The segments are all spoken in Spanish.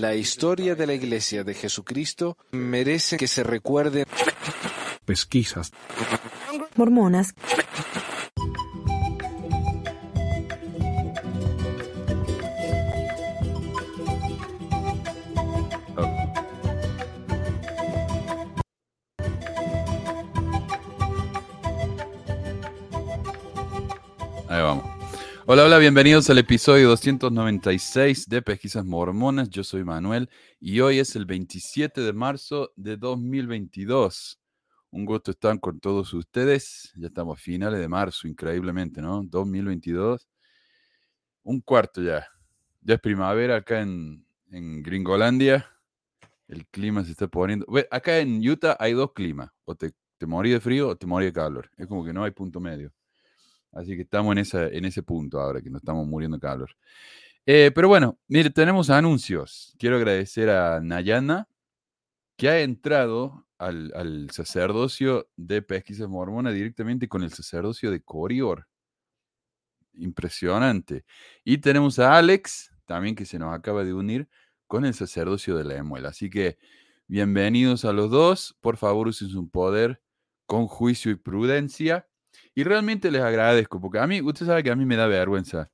La historia de la Iglesia de Jesucristo merece que se recuerde. Pesquisas. Mormonas. Hola, bienvenidos al episodio 296 de Pesquisas Mormonas. Yo soy Manuel y hoy es el 27 de marzo de 2022. Un gusto estar con todos ustedes. Ya estamos a finales de marzo, increíblemente, ¿no? 2022. Un cuarto ya. Ya es primavera acá en, en Gringolandia. El clima se está poniendo. Acá en Utah hay dos climas. O te, te morí de frío o te morí de calor. Es como que no hay punto medio. Así que estamos en, en ese punto ahora, que nos estamos muriendo de calor. Eh, pero bueno, mire, tenemos anuncios. Quiero agradecer a Nayana, que ha entrado al, al sacerdocio de pesquisas mormona directamente con el sacerdocio de Corior. Impresionante. Y tenemos a Alex, también que se nos acaba de unir con el sacerdocio de la Emuela. Así que bienvenidos a los dos. Por favor, usen su poder con juicio y prudencia. Y realmente les agradezco, porque a mí, usted sabe que a mí me da vergüenza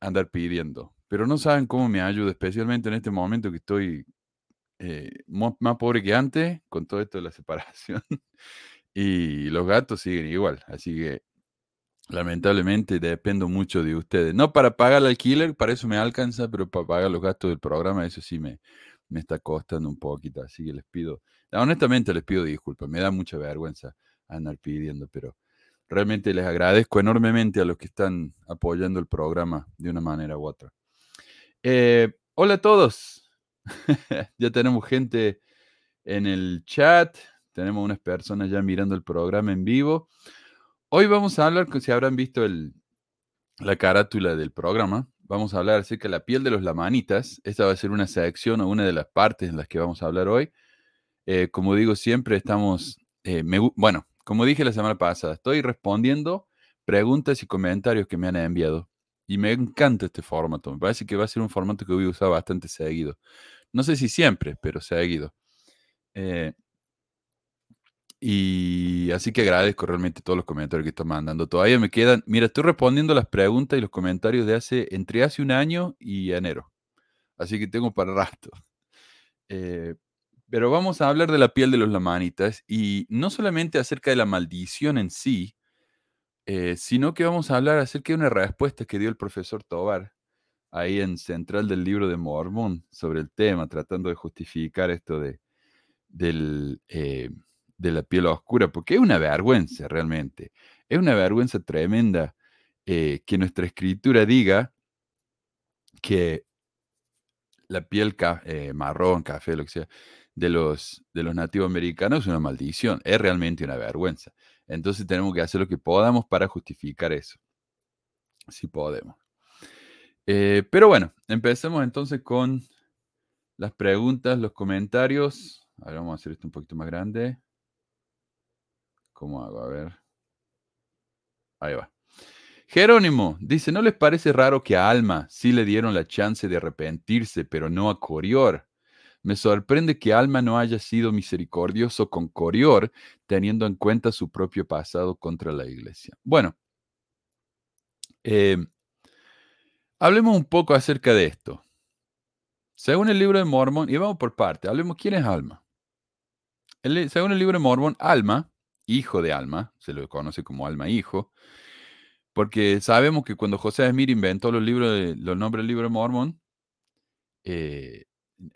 andar pidiendo, pero no saben cómo me ayuda, especialmente en este momento que estoy eh, más pobre que antes, con todo esto de la separación. Y los gatos siguen igual, así que lamentablemente dependo mucho de ustedes. No para pagar el alquiler, para eso me alcanza, pero para pagar los gastos del programa, eso sí me, me está costando un poquito. Así que les pido, honestamente les pido disculpas, me da mucha vergüenza andar pidiendo, pero realmente les agradezco enormemente a los que están apoyando el programa de una manera u otra. Eh, hola a todos. ya tenemos gente en el chat, tenemos unas personas ya mirando el programa en vivo. Hoy vamos a hablar, si habrán visto el, la carátula del programa, vamos a hablar acerca de la piel de los lamanitas. Esta va a ser una sección o una de las partes en las que vamos a hablar hoy. Eh, como digo siempre, estamos, eh, bueno, como dije la semana pasada, estoy respondiendo preguntas y comentarios que me han enviado. Y me encanta este formato. Me parece que va a ser un formato que voy a usar bastante seguido. No sé si siempre, pero seguido. Eh, y así que agradezco realmente todos los comentarios que están mandando. Todavía me quedan, mira, estoy respondiendo las preguntas y los comentarios de hace, entre hace un año y enero. Así que tengo para rato. Eh, pero vamos a hablar de la piel de los lamanitas y no solamente acerca de la maldición en sí, eh, sino que vamos a hablar acerca de una respuesta que dio el profesor Tobar ahí en Central del Libro de Mormón sobre el tema, tratando de justificar esto de, eh, de la piel oscura, porque es una vergüenza realmente, es una vergüenza tremenda eh, que nuestra escritura diga que la piel ca- marrón, café, lo que sea, de los, de los nativos americanos es una maldición, es realmente una vergüenza. Entonces tenemos que hacer lo que podamos para justificar eso, si podemos. Eh, pero bueno, empecemos entonces con las preguntas, los comentarios. Ahora vamos a hacer esto un poquito más grande. ¿Cómo hago? A ver. Ahí va. Jerónimo dice, ¿no les parece raro que a Alma sí le dieron la chance de arrepentirse, pero no a Corior? Me sorprende que Alma no haya sido misericordioso con Corior, teniendo en cuenta su propio pasado contra la iglesia. Bueno, eh, hablemos un poco acerca de esto. Según el libro de Mormón, y vamos por parte, hablemos quién es Alma. El- según el libro de Mormón, Alma, hijo de Alma, se lo conoce como Alma hijo, porque sabemos que cuando José Smith inventó los libros, de- los nombres del libro de Mormón, eh,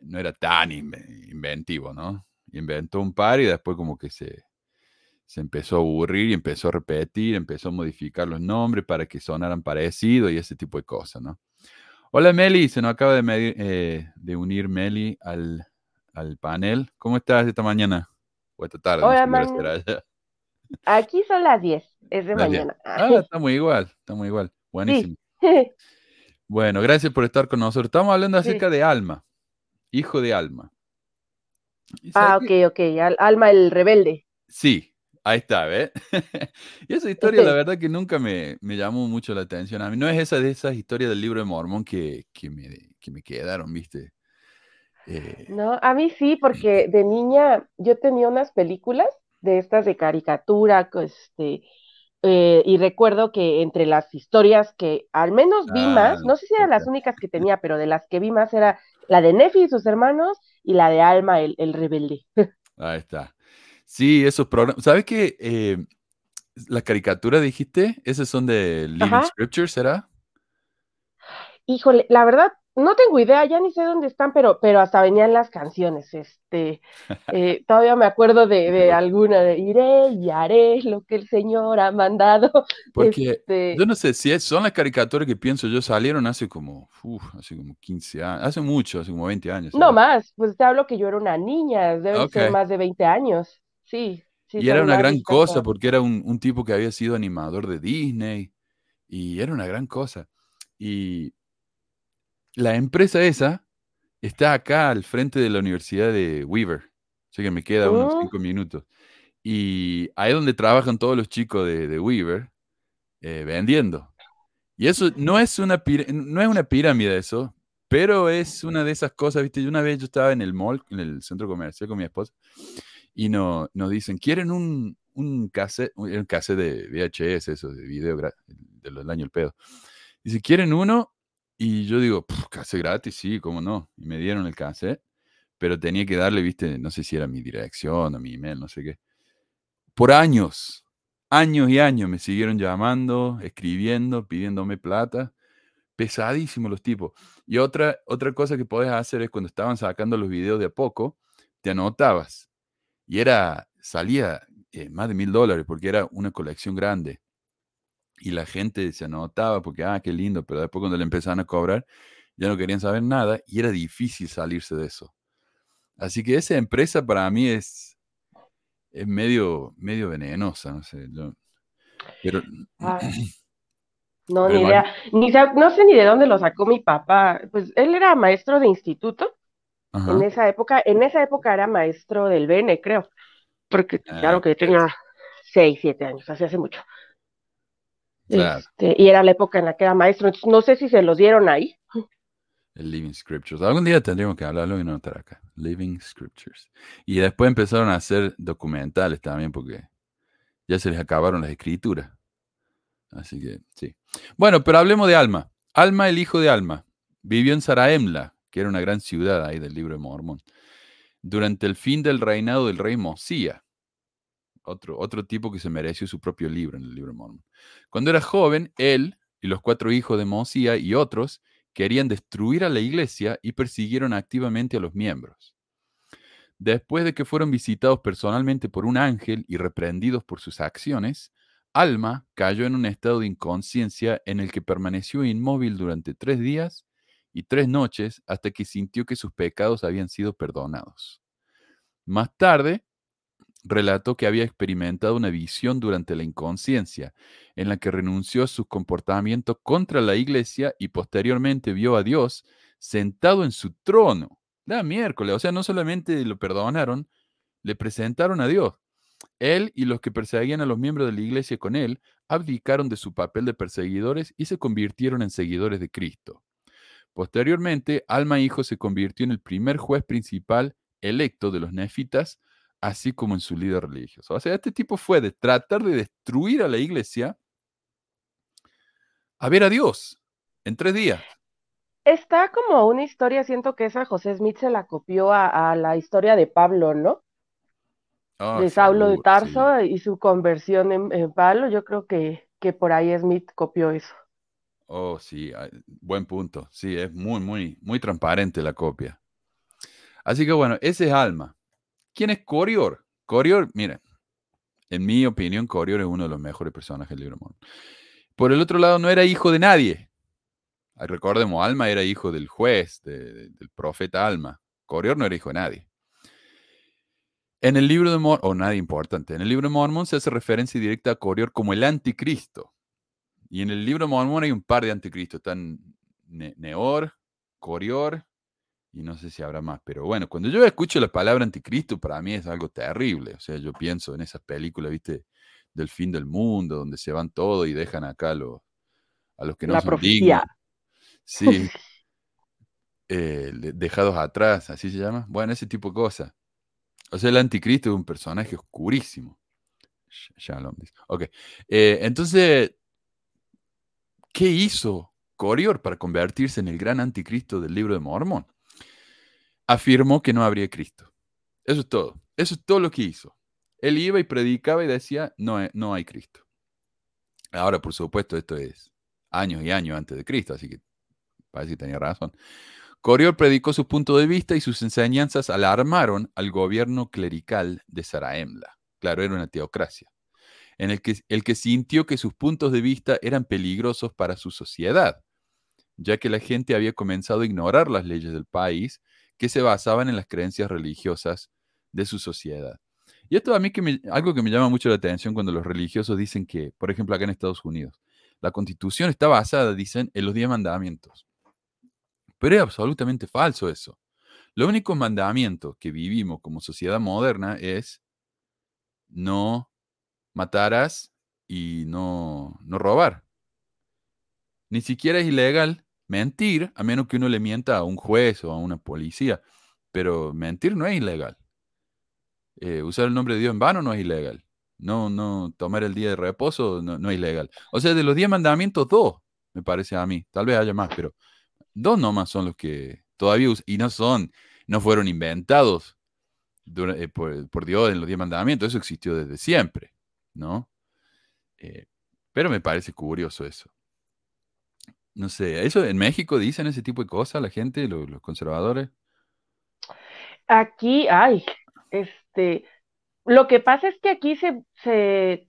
no era tan inve- inventivo, ¿no? Inventó un par y después como que se, se empezó a aburrir y empezó a repetir, empezó a modificar los nombres para que sonaran parecidos y ese tipo de cosas, ¿no? Hola Meli, se nos acaba de, medir- eh, de unir Meli al, al panel. ¿Cómo estás esta mañana? O esta tarde, no Hola, sé allá. Aquí son las 10, es de Las 10. mañana. Ah, estamos igual, estamos igual. Buenísimo. Sí. Bueno, gracias por estar con nosotros. Estamos hablando Sí. acerca de Alma, hijo de Alma. ¿Y Ah, qué? ok, ok. Al- Alma el rebelde. Sí, Ahí está, ¿ves? y esa historia, la verdad, que nunca me, me, llamó mucho la atención. A mí no es esa de esas historias del libro de Mormón que, que, me, que me quedaron, ¿viste? Eh, no, a mí sí, porque de niña yo tenía unas películas de estas de caricatura, este, eh, y recuerdo que entre las historias que al menos vi más, no sé si eran las únicas que tenía, pero de las que vi más era la de Nefi y sus hermanos y la de Alma, el, el rebelde. Ahí está. Sí, esos programas. ¿Sabes qué? Eh, la caricatura dijiste, esos son de Living Scripture, ¿será? Híjole, la verdad, no tengo idea, ya ni sé dónde están, pero, pero hasta venían las canciones. Este, eh, todavía me acuerdo de, alguna de iré y haré lo que el Señor ha mandado. Porque este yo no sé si son las caricaturas que pienso yo salieron hace como, hace como 15 años, hace mucho, hace como 20 años. No más, pues te hablo que yo era una niña, debe ser más de 20 años. Sí. sí y era una gran cosa porque era un, un tipo que había sido animador de Disney y era una gran cosa. Y la empresa esa está acá al frente de la Universidad de Weaver. Sé que me queda unos oh. cinco minutos. Y ahí es donde trabajan todos los chicos de, Weaver eh, vendiendo. Y eso no es, una no es una pirámide eso, pero es una de esas cosas, ¿viste? Una vez yo estaba en el mall, en el centro comercial con mi esposa, y no, nos dicen, ¿quieren un, un cassette, un cassette de VHS, eso, de video del año el pedo? Dice, ¿quieren uno? Y yo digo, cassette gratis, sí, cómo no. Y me dieron el cassette, pero tenía que darle, viste, no sé si era mi dirección o mi email, no sé qué. Por años, años y años me siguieron llamando, escribiendo, pidiéndome plata. Pesadísimos los tipos. Y otra, otra cosa que podés hacer es cuando estaban sacando los videos de a poco, te anotabas. Y era, salía eh, más de mil dólares porque era una colección grande y la gente se anotaba porque, ah, qué lindo, pero después cuando le empezaban a cobrar, ya no querían saber nada y era difícil salirse de eso. Así que esa empresa para mí es, es medio, medio venenosa, no sé. pero... Ah, no, ni idea. no sé ni de dónde lo sacó mi papá. Pues él era maestro de instituto en esa época. En esa época era maestro del BN, creo. Porque ah, claro que tenía seis, siete años, hace hace mucho. Este, y era la época en la que era maestro. Entonces, no sé si se los dieron ahí. El Living Scriptures. Algún día tendríamos que hablarlo y no estar acá. Living Scriptures. Y después empezaron a hacer documentales también porque ya se les acabaron las escrituras. Así que sí. Bueno, pero hablemos de Alma. Alma, el hijo de Alma, vivió en Saraemla, que era una gran ciudad ahí del libro de Mormón, durante el fin del reinado del rey Mosía otro, otro tipo que se mereció su propio libro en el libro Mormon. Cuando era joven, él y los cuatro hijos de Mosía y otros querían destruir a la iglesia y persiguieron activamente a los miembros. Después de que fueron visitados personalmente por un ángel y reprendidos por sus acciones, Alma cayó en un estado de inconsciencia en el que permaneció inmóvil durante tres días y tres noches hasta que sintió que sus pecados habían sido perdonados. Más tarde, relató que había experimentado una visión durante la inconsciencia, en la que renunció a su comportamiento contra la iglesia y posteriormente vio a Dios sentado en su trono. La miércoles, o sea, no solamente lo perdonaron, le presentaron a Dios. Él y los que perseguían a los miembros de la iglesia con él abdicaron de su papel de perseguidores y se convirtieron en seguidores de Cristo. Posteriormente, Alma Hijo se convirtió en el primer juez principal electo de los nefitas así como en su líder religioso. O sea, este tipo fue de tratar de destruir a la iglesia a ver a Dios en tres días. Está como una historia, siento que esa José Smith se la copió a, la historia de Pablo, ¿no? Ah, de Saulo de Tarso y su conversión en, Pablo, yo creo que, que por ahí Smith copió eso. Oh, sí, buen punto. Sí, es muy, muy, muy transparente la copia. Así que bueno, ese es Alma. ¿Quién es Corior? Corior, miren, en mi opinión, Corior es uno de los mejores personajes del libro Mormon. Por el otro lado, no era hijo de nadie. Recordemos, Alma era hijo del juez, del profeta Alma. Corior no era hijo de nadie. En el libro de Mormon, o nadie importante, en el libro de Mormon se hace referencia directa a Corior como el anticristo. Y en el libro de Mormon hay un par de anticristos. Están Neor, Corior y no sé si habrá más, pero bueno, cuando yo escucho la palabra anticristo, para mí es algo terrible. O sea, yo pienso en esas películas, viste, del fin del mundo, donde se van todos y dejan acá a los, a los que no son dignos. Sí. Eh, dejados atrás, así se llama. Bueno, ese tipo de cosas. O sea, el anticristo es un personaje oscurísimo. Shalom. Ok. Eh, entonces, ¿qué hizo Corior para convertirse en el gran anticristo del libro de Mormón? Afirmó que no habría Cristo. Eso es todo. Eso es todo lo que hizo. Él iba y predicaba y decía, no, no hay Cristo. Ahora, por supuesto, esto es años y años antes de Cristo, así que parece que tenía razón. Corior predicó su punto de vista y sus enseñanzas alarmaron al gobierno clerical de Saraemla. Claro, era una teocracia, en el que, el que sintió que sus puntos de vista eran peligrosos para su sociedad, ya que la gente había comenzado a ignorar las leyes del país que se basaban en las creencias religiosas de su sociedad. Y esto a mí que algo que me llama mucho la atención cuando los religiosos dicen que, por ejemplo, acá en Estados Unidos, la constitución está basada, dicen, en los diez mandamientos. Pero es absolutamente falso eso. Lo único mandamiento que vivimos como sociedad moderna es no matarás y no, no robar. Ni siquiera es ilegal mentir, a menos que uno le mienta a un juez o a una policía. Pero mentir no es ilegal. Eh, usar el nombre de Dios en vano no es ilegal. No, no, tomar el día de reposo no, es ilegal. O sea, de los diez mandamientos, dos, me parece a mí. Tal vez haya más, pero dos nomás son los que todavía usan. Y no son, no fueron inventados eh, por, Dios en los diez mandamientos. Eso existió desde siempre, ¿no? Eh, pero me parece curioso eso. No sé, ¿eso en México dicen ese tipo de cosas la gente, los, los conservadores? Aquí, ay, este, lo que pasa es que aquí se, se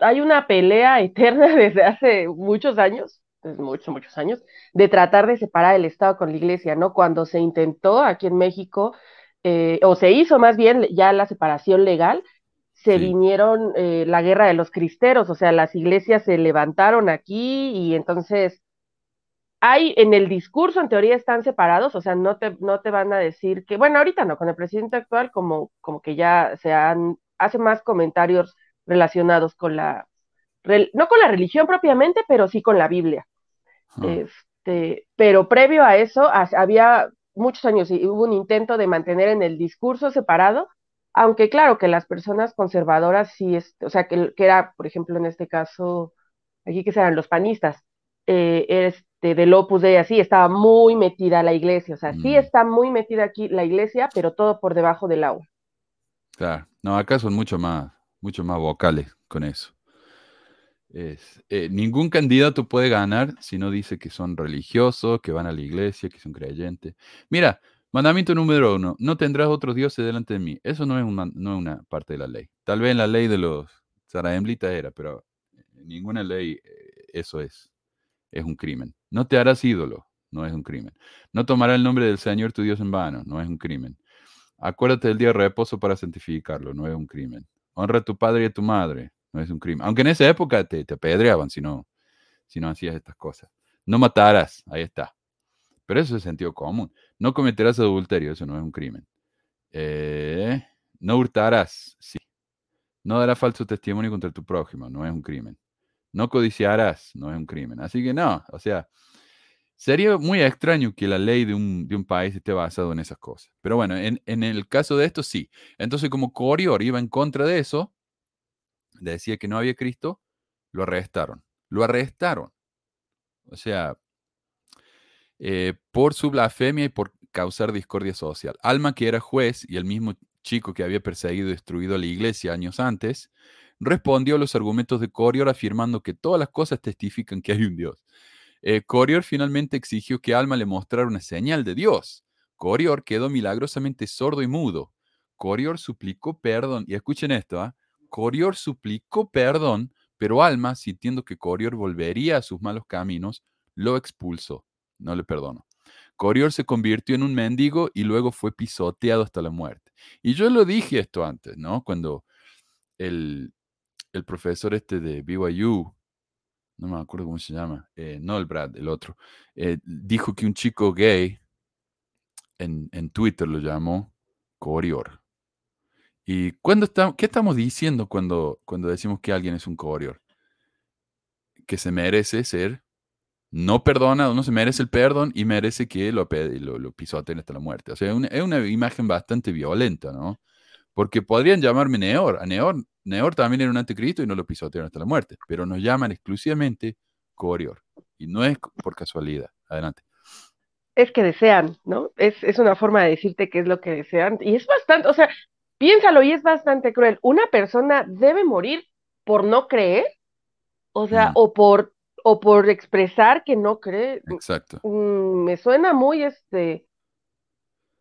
hay una pelea eterna desde hace muchos años, desde muchos, muchos años, de tratar de separar el Estado con la Iglesia, ¿no? Cuando se intentó aquí en México, eh, o se hizo más bien ya la separación legal, se vinieron eh, la guerra de los cristeros, o sea, las iglesias se levantaron aquí y entonces hay en el discurso, en teoría, están separados, o sea, no te, no te van a decir que, bueno, ahorita no, con el presidente actual, como, como que ya se han, hace más comentarios relacionados con la, no con la religión propiamente, pero sí con la Biblia. Este, pero previo a eso, había muchos años y hubo un intento de mantener en el discurso separado, aunque claro que las personas conservadoras sí, es, o sea, que, que era, por ejemplo, en este caso, aquí que serán los panistas, eh, este, del Opus Dei, así, estaba muy metida la iglesia, o sea, sí mm. está muy metida aquí la iglesia, pero todo por debajo del agua. Claro, no, acá son mucho más, mucho más vocales con eso. Es, eh, ningún candidato puede ganar si no dice que son religiosos, que van a la iglesia, que son creyentes. Mira, mandamiento número uno, no tendrás otros dioses delante de mí. Eso no es, no es una parte de la ley. Tal vez en la ley de los Saraemblitas era, pero en ninguna ley eh, eso es es un crimen. No te harás ídolo, no es un crimen. No tomarás el nombre del Señor tu Dios en vano, no es un crimen. Acuérdate del día de reposo para santificarlo, no es un crimen. Honra a tu padre y a tu madre, no es un crimen. Aunque en esa época te, te apedreaban si no, si no hacías estas cosas. No matarás, ahí está. Pero eso es sentido común. No cometerás adulterio, eso no es un crimen. Eh, no hurtarás, sí. No darás falso testimonio contra tu prójimo, no es un crimen. No codiciarás, no es un crimen. Así que no, o sea, sería muy extraño que la ley de un, país esté basada en esas cosas. Pero bueno, en, el caso de esto sí. Entonces, como Corior iba en contra de eso, decía que no había Cristo, lo arrestaron. Lo arrestaron. O sea, eh, por su blasfemia y por causar discordia social. Alma, que era juez y el mismo chico que había perseguido y destruido la iglesia años antes, respondió a los argumentos de Corior afirmando que todas las cosas testifican que hay un Dios. Eh, Corior finalmente exigió que Alma le mostrara una señal de Dios. Corior quedó milagrosamente sordo y mudo. Corior suplicó perdón, y escuchen esto, ¿ah? Corior suplicó perdón, pero Alma, sintiendo que Corior volvería a sus malos caminos, lo expulsó. No le perdonó. Corior se convirtió en un mendigo y luego fue pisoteado hasta la muerte. Y yo lo dije esto antes, ¿no? Cuando el, el profesor este de BYU, no me acuerdo cómo se llama, eh, no el Brad, el otro, eh, dijo que un chico gay en, en Twitter lo llamó Corior. ¿Y cuando está, qué estamos diciendo cuando, cuando decimos que alguien es un Corior? Que se merece ser no perdona, no se merece el perdón y merece que lo, lo, hasta la muerte. O sea, es una imagen bastante violenta, ¿no? Porque podrían llamarme Neor. A Neor, Neor también era un anticristo y no lo pisotearon hasta la muerte, pero nos llaman exclusivamente Corior. Y no es por casualidad. Adelante. Es que desean, ¿no? Es, es una forma de decirte qué es lo que desean. Y es bastante, o sea, piénsalo y es bastante cruel. Una persona debe morir por no creer, o sea, mm. o por o por expresar que no cree. Exacto. Mm, me suena muy este.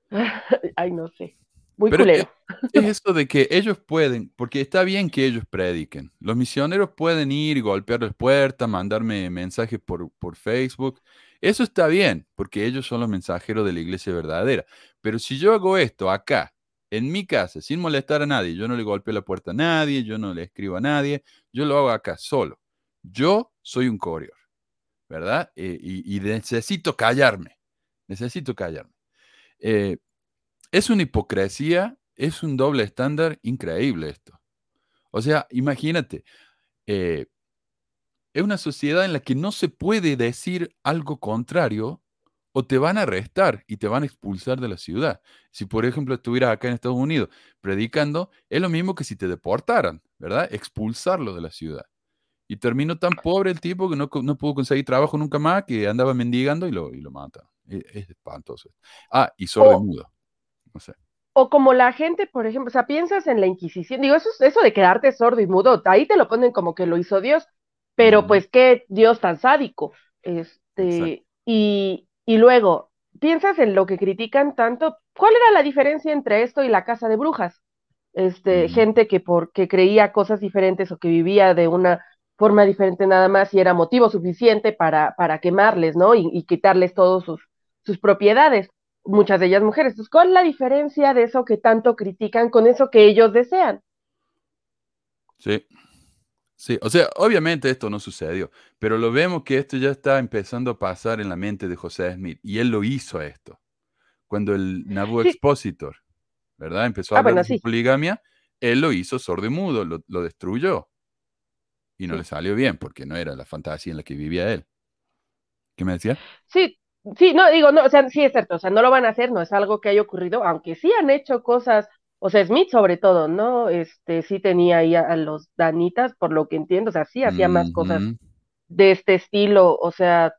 Ay, no sé. Muy culero. Es, eso de que ellos pueden, porque está bien que ellos prediquen. Los misioneros pueden ir, golpear las puertas, mandarme mensajes por, por Facebook. Eso está bien, porque ellos son los mensajeros de la iglesia verdadera. Pero si yo hago esto acá, en mi casa, sin molestar a nadie, yo no le golpeo la puerta a nadie, yo no le escribo a nadie, yo lo hago acá solo. Yo soy un corior, ¿verdad? Eh, y, necesito callarme, necesito callarme. Eh, es una hipocresía, es un doble estándar increíble esto. O sea, imagínate, eh, es una sociedad en la que no se puede decir algo contrario o te van a arrestar y te van a expulsar de la ciudad. Si, por ejemplo, estuvieras acá en Estados Unidos predicando, es lo mismo que si te deportaran, ¿verdad? Expulsarlo de la ciudad. Y terminó tan pobre el tipo que no, no pudo conseguir trabajo nunca más, que andaba mendigando y lo, y lo mata. Es, es espantoso. Ah, y sordo mudo. No sé. O como la gente, por ejemplo, o sea, piensas en la Inquisición, digo, eso, eso de quedarte sordo y mudo, ahí te lo ponen como que lo hizo Dios, pero pues qué Dios tan sádico. Este, y, y luego, piensas en lo que critican tanto, ¿cuál era la diferencia entre esto y la casa de brujas? Este, gente que porque creía cosas diferentes o que vivía de una forma diferente nada más y era motivo suficiente para, para quemarles, ¿no? Y, quitarles todas sus, sus propiedades, muchas de ellas mujeres. Entonces, ¿cuál es la diferencia de eso que tanto critican con eso que ellos desean? Sí. Sí, o sea, obviamente esto no sucedió, pero lo vemos que esto ya está empezando a pasar en la mente de José Smith y él lo hizo esto. Cuando el Nabu Expositor, ¿verdad? Empezó a ah, hablar de poligamia, él lo hizo sordo y mudo, lo, lo destruyó y no le salió bien porque no era la fantasía en la que vivía él. ¿Qué me decía? Sí, sí, no, digo, no, o sea, sí es cierto, o sea, no lo van a hacer, no es algo que haya ocurrido, aunque sí han hecho cosas, o sea, Smith sobre todo, ¿no? Este, sí tenía ahí a, los danitas, por lo que entiendo, o sea, sí hacía más cosas de este estilo, o sea,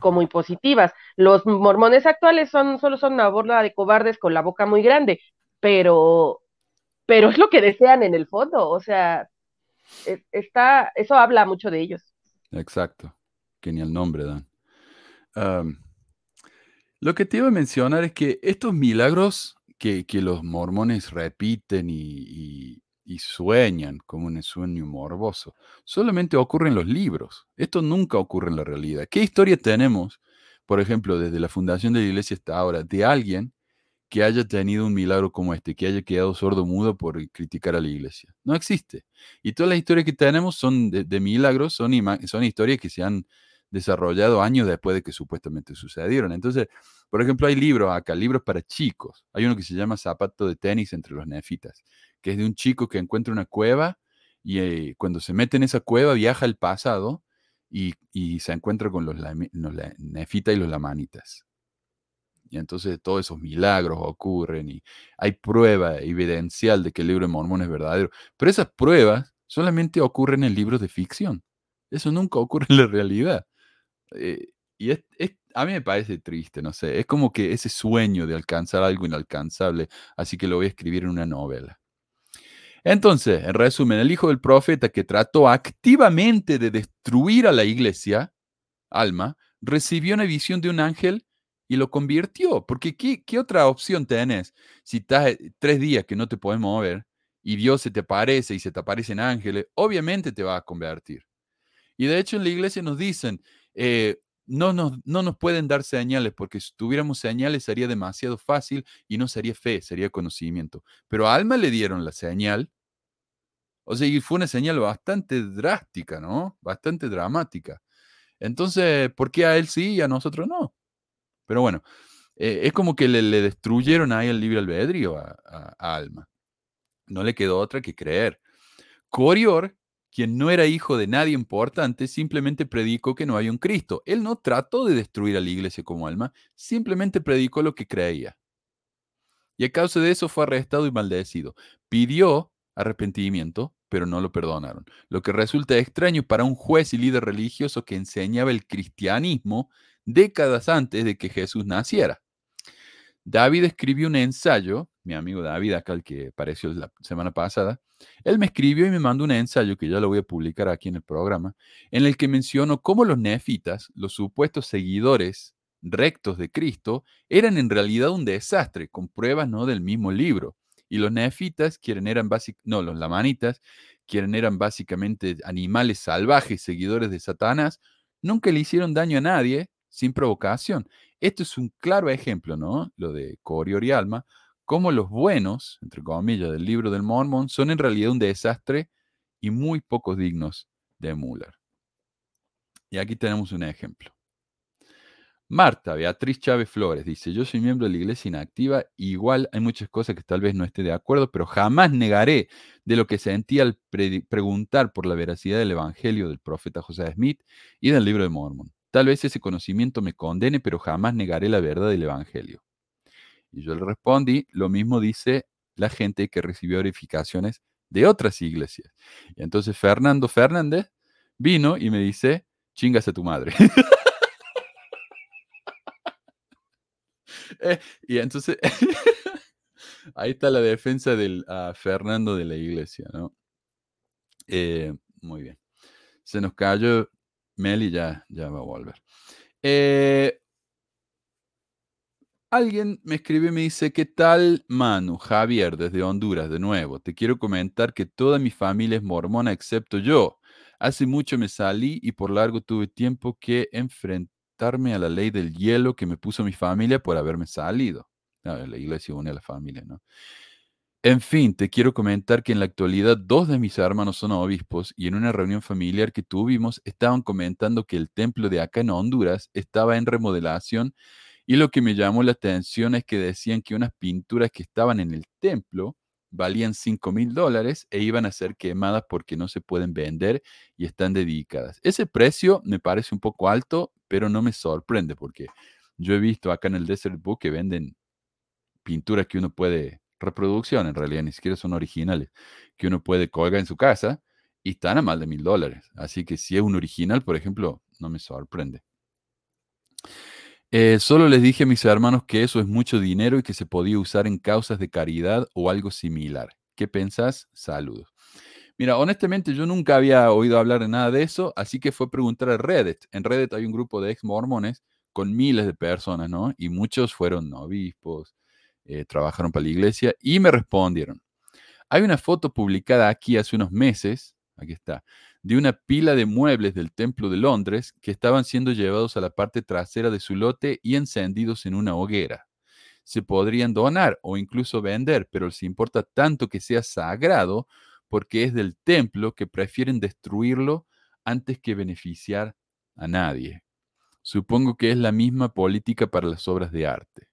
como impositivas. Los mormones actuales son, solo son una borla de cobardes con la boca muy grande, pero, pero es lo que desean en el fondo, o sea, está, eso habla mucho de ellos. Exacto, que ni el nombre dan. Lo que te iba a mencionar es que estos milagros que, los mormones repiten y, sueñan como un sueño morboso, solamente ocurren en los libros. Esto nunca ocurre en la realidad. ¿Qué historia tenemos, por ejemplo, desde la fundación de la iglesia hasta ahora, de alguien que haya tenido un milagro como este, que haya quedado sordo mudo por criticar a la iglesia. No existe. Y todas las historias que tenemos son de, milagros, son, son historias que se han desarrollado años después de que supuestamente sucedieron. Entonces, por ejemplo, hay libros acá, libros para chicos. Hay uno que se llama Zapato de tenis entre los nefitas, que es de un chico que encuentra una cueva y eh, cuando se mete en esa cueva viaja al pasado y, se encuentra con los, los nefitas y los lamanitas. Y entonces todos esos milagros ocurren y hay prueba evidencial de que el libro de Mormón es verdadero. Pero esas pruebas solamente ocurren en libros de ficción. Eso nunca ocurre en la realidad. Eh, y a mí me parece triste, no sé. Es como que ese sueño de alcanzar algo inalcanzable, así que lo voy a escribir en una novela. Entonces, en resumen, el hijo del profeta que trató activamente de destruir a la iglesia, Alma, recibió una visión de un ángel y lo convirtió. Porque ¿qué, otra opción tenés? Si estás eh, tres días que no te puedes mover y Dios se te aparece y se te aparecen ángeles, obviamente te va a convertir. Y de hecho en la iglesia nos dicen, eh, no, nos, no nos pueden dar señales porque si tuviéramos señales sería demasiado fácil y no sería fe, sería conocimiento. Pero a Alma le dieron la señal. O sea, y fue una señal bastante drástica, ¿no? Bastante dramática. Entonces, ¿por qué a él sí y a nosotros no? Pero bueno, eh, es como que le, destruyeron ahí el libre albedrío a, Alma. No le quedó otra que creer. Corior, quien no era hijo de nadie importante, simplemente predicó que no hay un Cristo. Él no trató de destruir a la iglesia como alma, simplemente predicó lo que creía. Y a causa de eso fue arrestado y maldecido. Pidió arrepentimiento, pero no lo perdonaron. Lo que resulta extraño para un juez y líder religioso que enseñaba el cristianismo décadas antes de que Jesús naciera. David escribió un ensayo, mi amigo David, acá el que apareció la semana pasada, él me escribió y me mandó un ensayo que ya lo voy a publicar aquí en el programa, en el que mencionó cómo los nefitas, los supuestos seguidores rectos de Cristo, eran en realidad un desastre, con pruebas no del mismo libro. Y los nefitas, quienes eran básicamente, no, los lamanitas, quienes eran básicamente animales salvajes, seguidores de Satanás, nunca le hicieron daño a nadie sin provocación. Esto es un claro ejemplo, ¿no? Lo de Corior y Alma, cómo los buenos, entre comillas, del libro del Mormon son en realidad un desastre y muy pocos dignos de emular. Y aquí tenemos un ejemplo. Marta Beatriz Chávez Flores dice, yo soy miembro de la iglesia inactiva, igual hay muchas cosas que tal vez no esté de acuerdo, pero jamás negaré de lo que sentí al preguntar por la veracidad del evangelio del profeta José Smith y del libro de Mormon. Tal vez ese conocimiento me condene, pero jamás negaré la verdad del evangelio. Y yo le respondí, lo mismo dice la gente que recibió verificaciones de otras iglesias. Y entonces Fernando Fernández vino y me dice, chingas a tu madre. Eh, y entonces, ahí está la defensa del Fernando de la iglesia, ¿no? Eh, muy bien. Se nos cayó Mel y ya, ya va a volver. Eh, alguien me escribe y me dice, ¿qué tal Manu? Javier, desde Honduras, de nuevo. Te quiero comentar que toda mi familia es mormona excepto yo. Hace mucho me salí y por largo tuve tiempo que enfrentar a la ley del hielo que me puso mi familia por haberme salido. la iglesia une a la familia, ¿no? En fin, te quiero comentar que en la actualidad dos de mis hermanos son obispos y en una reunión familiar que tuvimos estaban comentando que el templo de acá en Honduras estaba en remodelación y lo que me llamó la atención es que decían que unas pinturas que estaban en el templo valían 5 mil dólares e iban a ser quemadas porque no se pueden vender y están dedicadas. Ese precio me parece un poco alto, pero no me sorprende porque yo he visto acá en el Desert Book que venden pinturas que uno puede, reproducción en realidad, ni siquiera son originales, que uno puede colgar en su casa y están a más de mil dólares. Así que si es un original, por ejemplo, no me sorprende. Eh, solo les dije a mis hermanos que eso es mucho dinero y que se podía usar en causas de caridad o algo similar. ¿Qué pensás? Saludos. Mira, honestamente yo nunca había oído hablar de nada de eso, así que fue preguntar a Reddit. En Reddit hay un grupo de ex mormones con miles de personas, ¿no? Y muchos fueron obispos, eh, trabajaron para la iglesia y me respondieron. Hay una foto publicada aquí hace unos meses, aquí está, de una pila de muebles del Templo de Londres que estaban siendo llevados a la parte trasera de su lote y encendidos en una hoguera. Se podrían donar o incluso vender, pero les importa tanto que sea sagrado porque es del templo que prefieren destruirlo antes que beneficiar a nadie. Supongo que es la misma política para las obras de arte.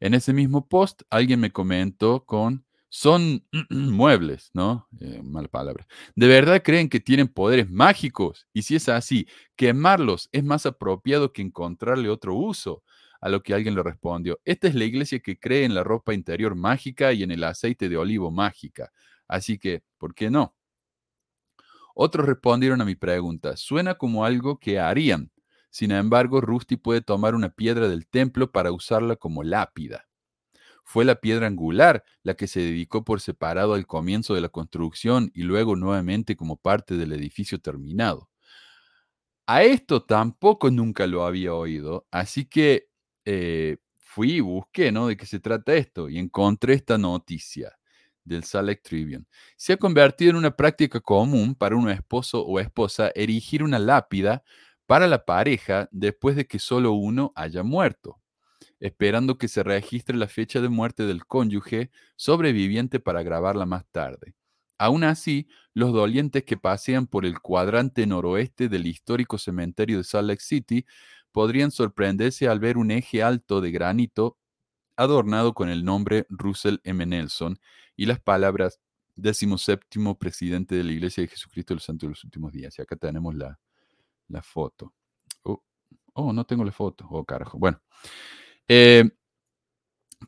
En ese mismo post, alguien me comentó con son muebles, ¿no? Eh, mala palabra. ¿De verdad creen que tienen poderes mágicos? Y si es así, quemarlos es más apropiado que encontrarle otro uso. A lo que alguien le respondió, esta es la iglesia que cree en la ropa interior mágica y en el aceite de olivo mágica. Así que, ¿por qué no? Otros respondieron a mi pregunta, suena como algo que harían. Sin embargo, Rusty puede tomar una piedra del templo para usarla como lápida fue la piedra angular la que se dedicó por separado al comienzo de la construcción y luego nuevamente como parte del edificio terminado. A esto tampoco nunca lo había oído, así que eh, fui y busqué, ¿no? De qué se trata esto y encontré esta noticia del Salt Tribune. Se ha convertido en una práctica común para un esposo o esposa erigir una lápida para la pareja después de que solo uno haya muerto esperando que se registre la fecha de muerte del cónyuge sobreviviente para grabarla más tarde. Aún así, los dolientes que pasean por el cuadrante noroeste del histórico cementerio de Salt Lake City podrían sorprenderse al ver un eje alto de granito adornado con el nombre Russell M. Nelson y las palabras séptimo presidente de la Iglesia de Jesucristo de los Santos de los Últimos Días. Y acá tenemos la, foto. Oh, oh, no tengo la foto. Oh, carajo. Bueno. Eh,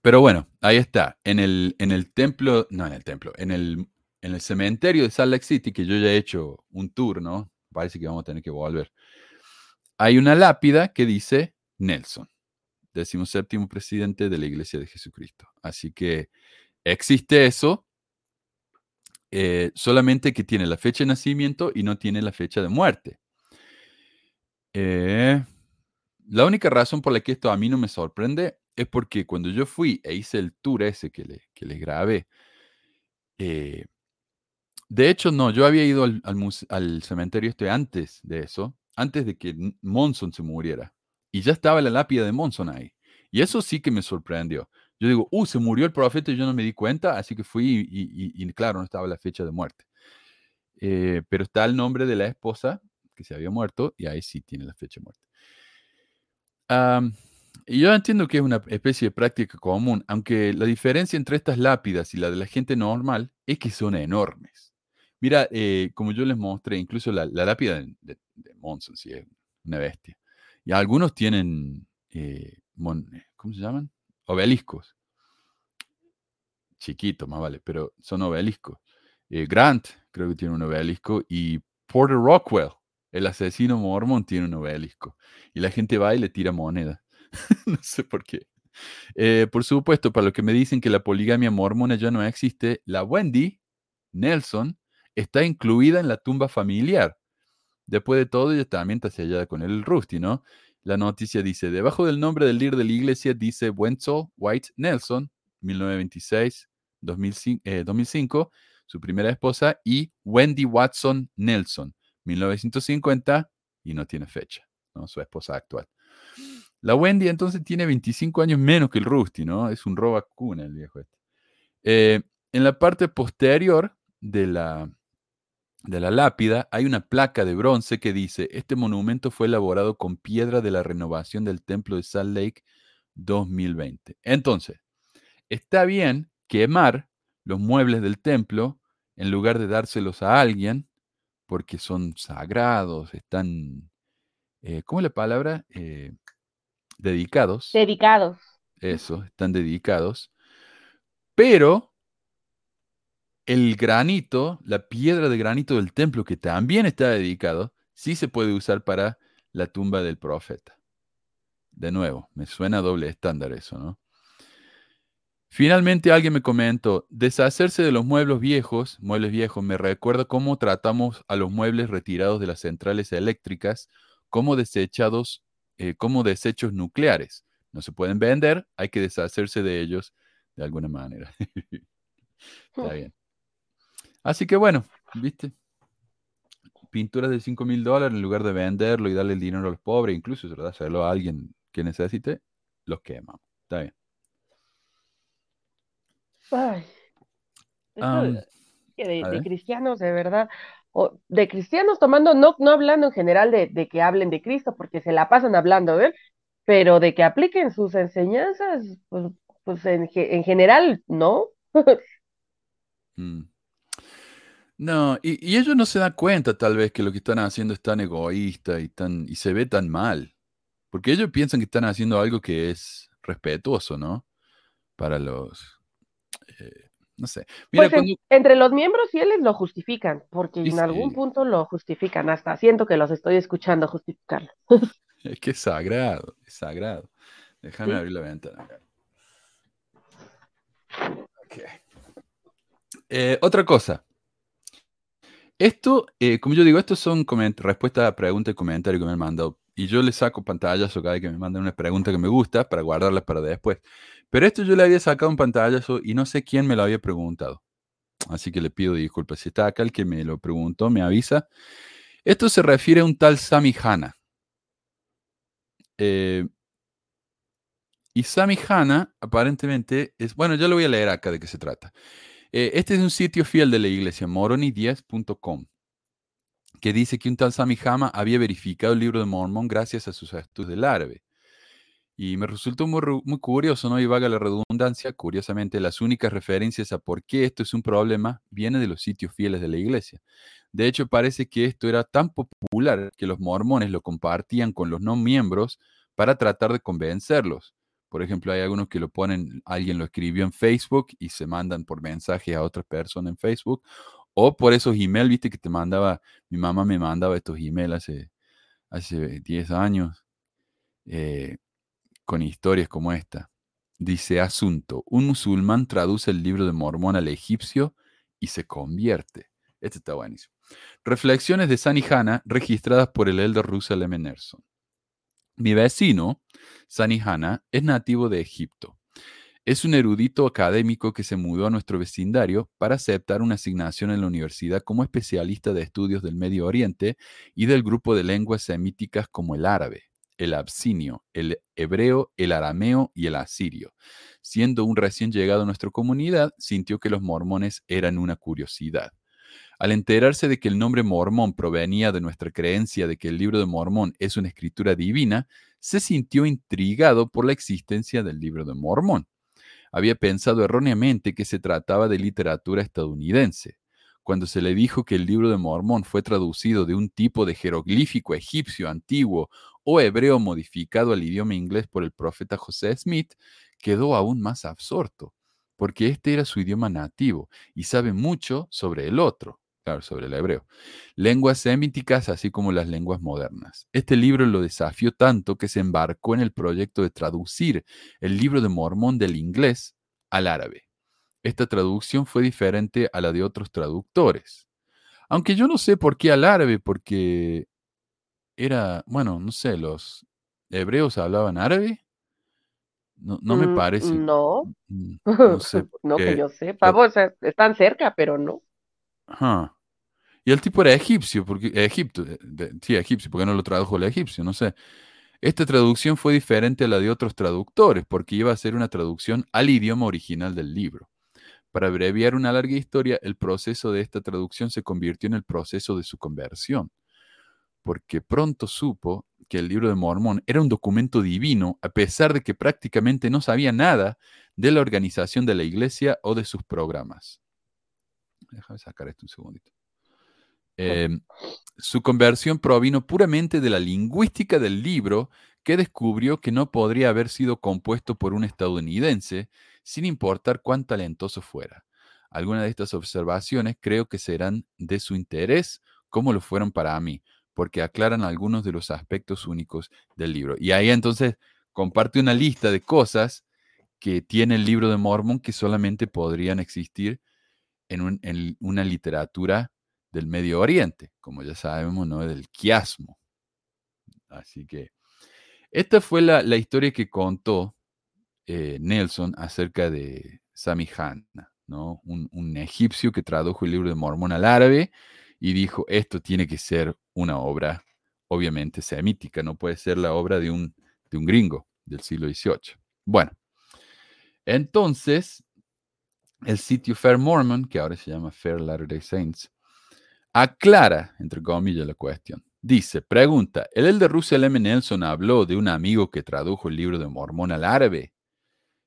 pero bueno, ahí está. En el, en el templo, no en el templo, en el, en el cementerio de Salt Lake City, que yo ya he hecho un tour, ¿no? Parece que vamos a tener que volver. Hay una lápida que dice Nelson, séptimo presidente de la Iglesia de Jesucristo. Así que existe eso, eh, solamente que tiene la fecha de nacimiento y no tiene la fecha de muerte. Eh, la única razón por la que esto a mí no me sorprende es porque cuando yo fui e hice el tour ese que, le, que les grabé, eh, de hecho, no, yo había ido al, cementerio este antes de eso, antes de que Monson se muriera. Y ya estaba la lápida de Monson ahí. Y eso sí que me sorprendió. Yo digo, uh, se murió el profeta y yo no me di cuenta, así que fui y, claro, no estaba la fecha de muerte. Eh, pero está el nombre de la esposa que se había muerto y ahí sí tiene la fecha de muerte. Yo entiendo que es una especie de práctica común, aunque la diferencia entre estas lápidas y la de la gente normal es que son enormes. Mira, eh, como yo les mostré, incluso la, lápida de, Monson, sí, es una bestia. Y algunos tienen, eh, ¿cómo se llaman? Obeliscos. Chiquito, más vale, pero son obeliscos. Eh, Grant, creo que tiene un obelisco, y Porter Rockwell, el asesino mormón, tiene un obelisco. Y la gente va y le tira moneda. no sé por qué. por supuesto, para los que me dicen que la poligamia mormona ya no existe, la Wendy Nelson está incluida en la tumba familiar. Después de todo, ella también está sellada con el Rusty, ¿no? La noticia dice, debajo del nombre del líder de la iglesia dice Wenzel White Nelson, 1926, 2005, su primera esposa, y Wendy Watson Nelson, 1950, y no tiene fecha, ¿no? Su esposa actual. La Wendy entonces tiene 25 años menos que el Rusty, ¿no? Es un roba cuna el viejo este. Eh, en la parte posterior de la, de la lápida hay una placa de bronce que dice, este monumento fue elaborado con piedra de la renovación del templo de Salt Lake 2020. Entonces, está bien quemar los muebles del templo en lugar de dárselos a alguien, porque son sagrados, están, eh, ¿cómo es la palabra? Eh, dedicados. Dedicados. Eso, están dedicados. Pero el granito, la piedra de granito del templo, que también está dedicado, sí se puede usar para la tumba del profeta. De nuevo, me suena doble estándar eso, ¿no? Finalmente alguien me comentó, deshacerse de los muebles viejos, muebles viejos, me recuerda cómo tratamos a los muebles retirados de las centrales eléctricas como desechados, eh, como desechos nucleares. No se pueden vender, hay que deshacerse de ellos de alguna manera. Está bien. Así que bueno, viste. Pinturas de 5 mil dólares en lugar de venderlo y darle el dinero a los pobres, incluso ¿verdad? hacerlo a alguien que necesite, los quemamos. Está bien. Ay. de, cristianos, de verdad. O de cristianos tomando, no, no hablando en general de, que hablen de Cristo, porque se la pasan hablando de pero de que apliquen sus enseñanzas, pues, pues en, general, no. Mm. No, y, ellos no se dan cuenta tal vez que lo que están haciendo es tan egoísta y, tan, y se ve tan mal. Porque ellos piensan que están haciendo algo que es respetuoso, ¿no? Para los... No sé. pues entre los miembros fieles lo justifican, porque en algún punto lo justifican, hasta siento que los estoy escuchando justificarlo. es que es sagrado, es sagrado. Déjame abrir la ventana. Okay. Eh, otra cosa. Esto, eh, como yo digo, estos son respuestas a preguntas y comentarios que me han mandado. Y yo le saco pantallazo cada vez que me mandan una pregunta que me gusta para guardarlas para después. Pero esto yo le había sacado un pantallazo y no sé quién me lo había preguntado. Así que le pido disculpas. Si está acá el que me lo preguntó, me avisa. Esto se refiere a un tal Sami Hanna. Eh, y Sami Hanna, aparentemente, es. Bueno, yo lo voy a leer acá de qué se trata. Eh, este es un sitio fiel de la iglesia, moroni10.com, que dice que un tal Sami Hama había verificado el libro de Mormón gracias a sus estudios del árabe. Y me resultó muy, muy curioso, ¿no? Y vaga la redundancia, curiosamente, las únicas referencias a por qué esto es un problema vienen de los sitios fieles de la iglesia. De hecho, parece que esto era tan popular que los mormones lo compartían con los no miembros para tratar de convencerlos. Por ejemplo, hay algunos que lo ponen, alguien lo escribió en Facebook y se mandan por mensaje a otra persona en Facebook, o por esos emails, viste que te mandaba, mi mamá me mandaba estos emails hace, hace 10 años, eh, con historias como esta. Dice, asunto, un musulmán traduce el libro de Mormón al egipcio y se convierte. Este está buenísimo. Reflexiones de Sani Hanna registradas por el elder Russell M. Nelson. Mi vecino, Sani Hanna, es nativo de Egipto. Es un erudito académico que se mudó a nuestro vecindario para aceptar una asignación en la universidad como especialista de estudios del Medio Oriente y del grupo de lenguas semíticas como el árabe, el absinio, el hebreo, el arameo y el asirio. Siendo un recién llegado a nuestra comunidad, sintió que los mormones eran una curiosidad. Al enterarse de que el nombre mormón provenía de nuestra creencia de que el libro de Mormón es una escritura divina, se sintió intrigado por la existencia del libro de Mormón. Había pensado erróneamente que se trataba de literatura estadounidense. Cuando se le dijo que el libro de Mormón fue traducido de un tipo de jeroglífico egipcio antiguo o hebreo modificado al idioma inglés por el profeta José Smith, quedó aún más absorto, porque este era su idioma nativo y sabe mucho sobre el otro sobre el hebreo. Lenguas semíticas, así como las lenguas modernas. Este libro lo desafió tanto que se embarcó en el proyecto de traducir el libro de Mormón del inglés al árabe. Esta traducción fue diferente a la de otros traductores. Aunque yo no sé por qué al árabe, porque era, bueno, no sé, los hebreos hablaban árabe. No, no me Mm, parece. no, mm, No sé. no que yo sepa, o sea, están cerca, pero no. Ajá. Y el tipo era egipcio, porque Egipto, eh, de- sí, egipcio, porque no lo tradujo el egipcio, no sé. Esta traducción fue diferente a la de otros traductores, porque iba a ser una traducción al idioma original del libro. Para abreviar una larga historia, el proceso de esta traducción se convirtió en el proceso de su conversión, porque pronto supo que el libro de Mormón era un documento divino, a pesar de que prácticamente no sabía nada de la organización de la iglesia o de sus programas. Déjame sacar esto un segundito. Eh, su conversión provino puramente de la lingüística del libro, que descubrió que no podría haber sido compuesto por un estadounidense, sin importar cuán talentoso fuera. Algunas de estas observaciones creo que serán de su interés, como lo fueron para mí, porque aclaran algunos de los aspectos únicos del libro. Y ahí entonces comparte una lista de cosas que tiene el libro de Mormon que solamente podrían existir en, un- en una literatura del Medio Oriente, como ya sabemos, ¿no? Del quiasmo. Así que esta fue la, la historia que contó eh, Nelson acerca de Sami Hanna, ¿no? Un, un egipcio que tradujo el libro de Mormón al árabe y dijo, esto tiene que ser una obra, obviamente, semítica, no puede ser la obra de un, de un gringo del siglo XVIII. Bueno, entonces, el sitio Fair Mormon, que ahora se llama Fair Latter-day Saints, aclara, entre comillas, la cuestión. Dice, pregunta, ¿el elder Russell M. Nelson habló de un amigo que tradujo el libro de Mormón al árabe?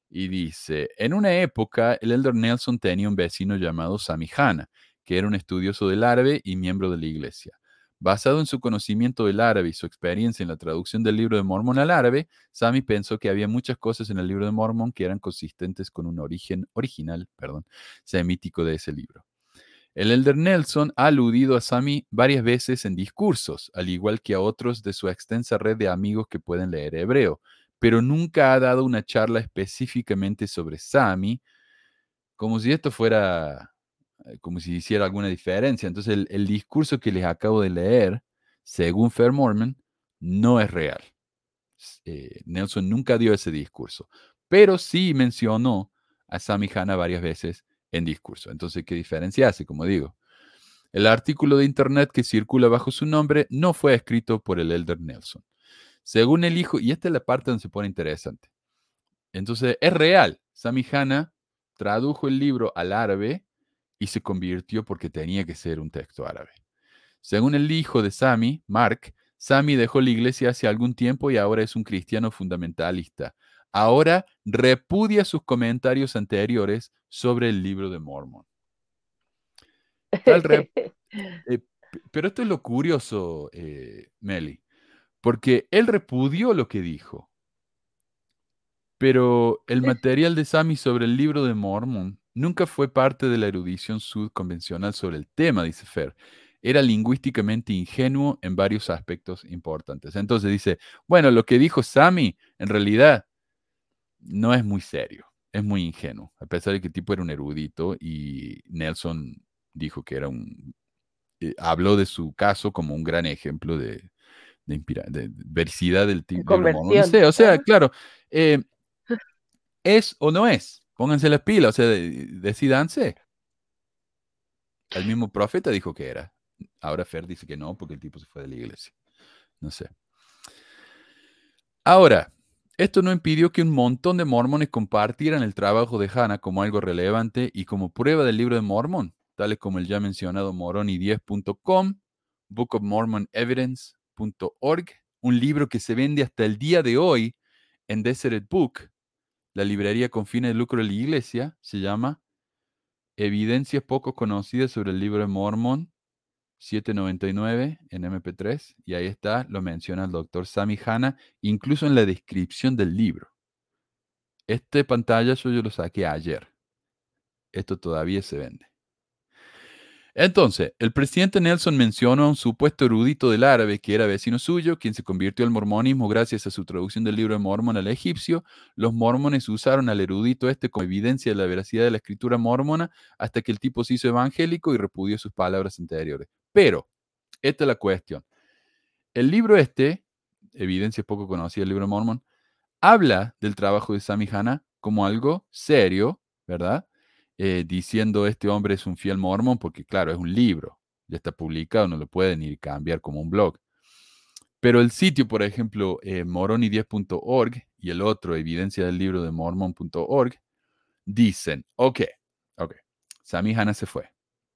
Y dice, en una época, el elder Nelson tenía un vecino llamado Sami Hanna, que era un estudioso del árabe y miembro de la iglesia. Basado en su conocimiento del árabe y su experiencia en la traducción del libro de Mormón al árabe, Sami pensó que había muchas cosas en el libro de Mormón que eran consistentes con un origen original, perdón, semítico de ese libro. El elder Nelson ha aludido a Sami varias veces en discursos, al igual que a otros de su extensa red de amigos que pueden leer hebreo, pero nunca ha dado una charla específicamente sobre Sami, como si esto fuera, como si hiciera alguna diferencia. Entonces, el, el discurso que les acabo de leer, según Fair Mormon, no es real. Eh, Nelson nunca dio ese discurso, pero sí mencionó a Sami Hanna varias veces en discurso. Entonces, ¿qué diferencia hace? Como digo, el artículo de internet que circula bajo su nombre no fue escrito por el elder Nelson. Según el hijo, y esta es la parte donde se pone interesante. Entonces, es real. Sami Hanna tradujo el libro al árabe y se convirtió porque tenía que ser un texto árabe. Según el hijo de Sami, Mark, Sami dejó la iglesia hace algún tiempo y ahora es un cristiano fundamentalista. Ahora repudia sus comentarios anteriores sobre el libro de Mormon. Eh, pero esto es lo curioso, eh, Meli, porque él repudió lo que dijo. Pero el material de Sami sobre el libro de Mormon nunca fue parte de la erudición subconvencional sobre el tema, dice Fer. Era lingüísticamente ingenuo en varios aspectos importantes. Entonces dice, bueno, lo que dijo Sami en realidad no es muy serio, es muy ingenuo, a pesar de que el tipo era un erudito y Nelson dijo que era un... Eh, habló de su caso como un gran ejemplo de, de, del tipo. De o sea, claro, eh, ¿es o no es? Pónganse las pilas, o sea, decidanse. El mismo profeta dijo que era. Ahora Fer dice que no, porque el tipo se fue de la iglesia. No sé. Ahora, esto no impidió que un montón de mormones compartieran el trabajo de Hannah como algo relevante y como prueba del libro de Mormon, tales como el ya mencionado moroni10.com, Book of Mormon un libro que se vende hasta el día de hoy en Desert Book, la librería con fines de lucro de la iglesia, se llama Evidencias poco conocidas sobre el libro de Mormon, 799 en MP3, y ahí está, lo menciona el doctor Sami Hanna, incluso en la descripción del libro. Este pantalla yo lo saqué ayer. Esto todavía se vende. Entonces, el presidente Nelson mencionó a un supuesto erudito del árabe que era vecino suyo, quien se convirtió al mormonismo gracias a su traducción del libro de Mormon al egipcio. Los mormones usaron al erudito este como evidencia de la veracidad de la escritura mormona hasta que el tipo se hizo evangélico y repudió sus palabras anteriores. Pero, esta es la cuestión. El libro este, evidencia poco conocida del libro de Mormon, habla del trabajo de Sami Hanna como algo serio, ¿verdad? Eh, diciendo este hombre es un fiel mormón, porque claro, es un libro, ya está publicado, no lo pueden ir cambiar como un blog. Pero el sitio, por ejemplo, eh, moroni10.org y el otro, evidencia del libro de mormon.org, dicen, ok, ok, Sami Hanna se fue,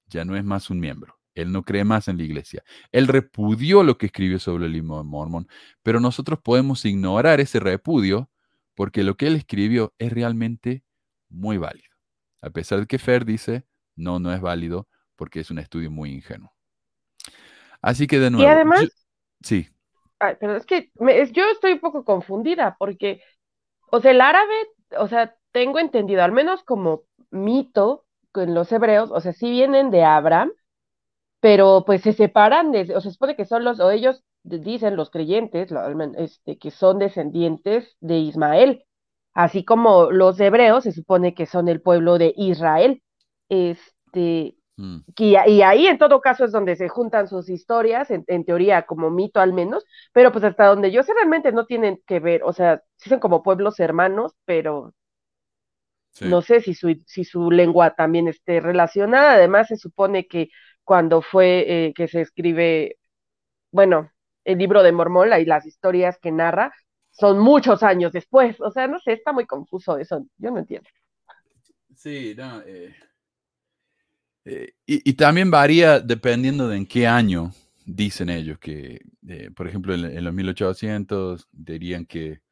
ya no es más un miembro, él no cree más en la iglesia, él repudió lo que escribió sobre el libro de Mormon, pero nosotros podemos ignorar ese repudio porque lo que él escribió es realmente muy válido. A pesar de que Fer dice, no, no es válido porque es un estudio muy ingenuo. Así que de nuevo. Y además. sí. pero es que yo estoy un poco confundida porque, o sea, el árabe, o sea, tengo entendido, al menos como mito en los hebreos, o sea, sí vienen de Abraham, pero pues se separan, de, o sea, se supone que son los, o ellos dicen los creyentes, este, que son descendientes de Ismael así como los hebreos se supone que son el pueblo de Israel. Este, mm. y, ahí en todo caso es donde se juntan sus historias, en, teoría como mito al menos, pero pues hasta donde yo sé realmente no tienen que ver, o sea, sí son como pueblos hermanos, pero no sé si su, si su lengua también esté relacionada. Además se supone que cuando fue eh, que se escribe, bueno, el libro de Mormón y las historias que narra, son muchos años después. O sea, no sé, está muy confuso eso. Yo no entiendo. Sí, no. Eh, eh, y, también varía dependiendo de en qué año dicen ellos que, eh, por ejemplo, en, los 1800 dirían que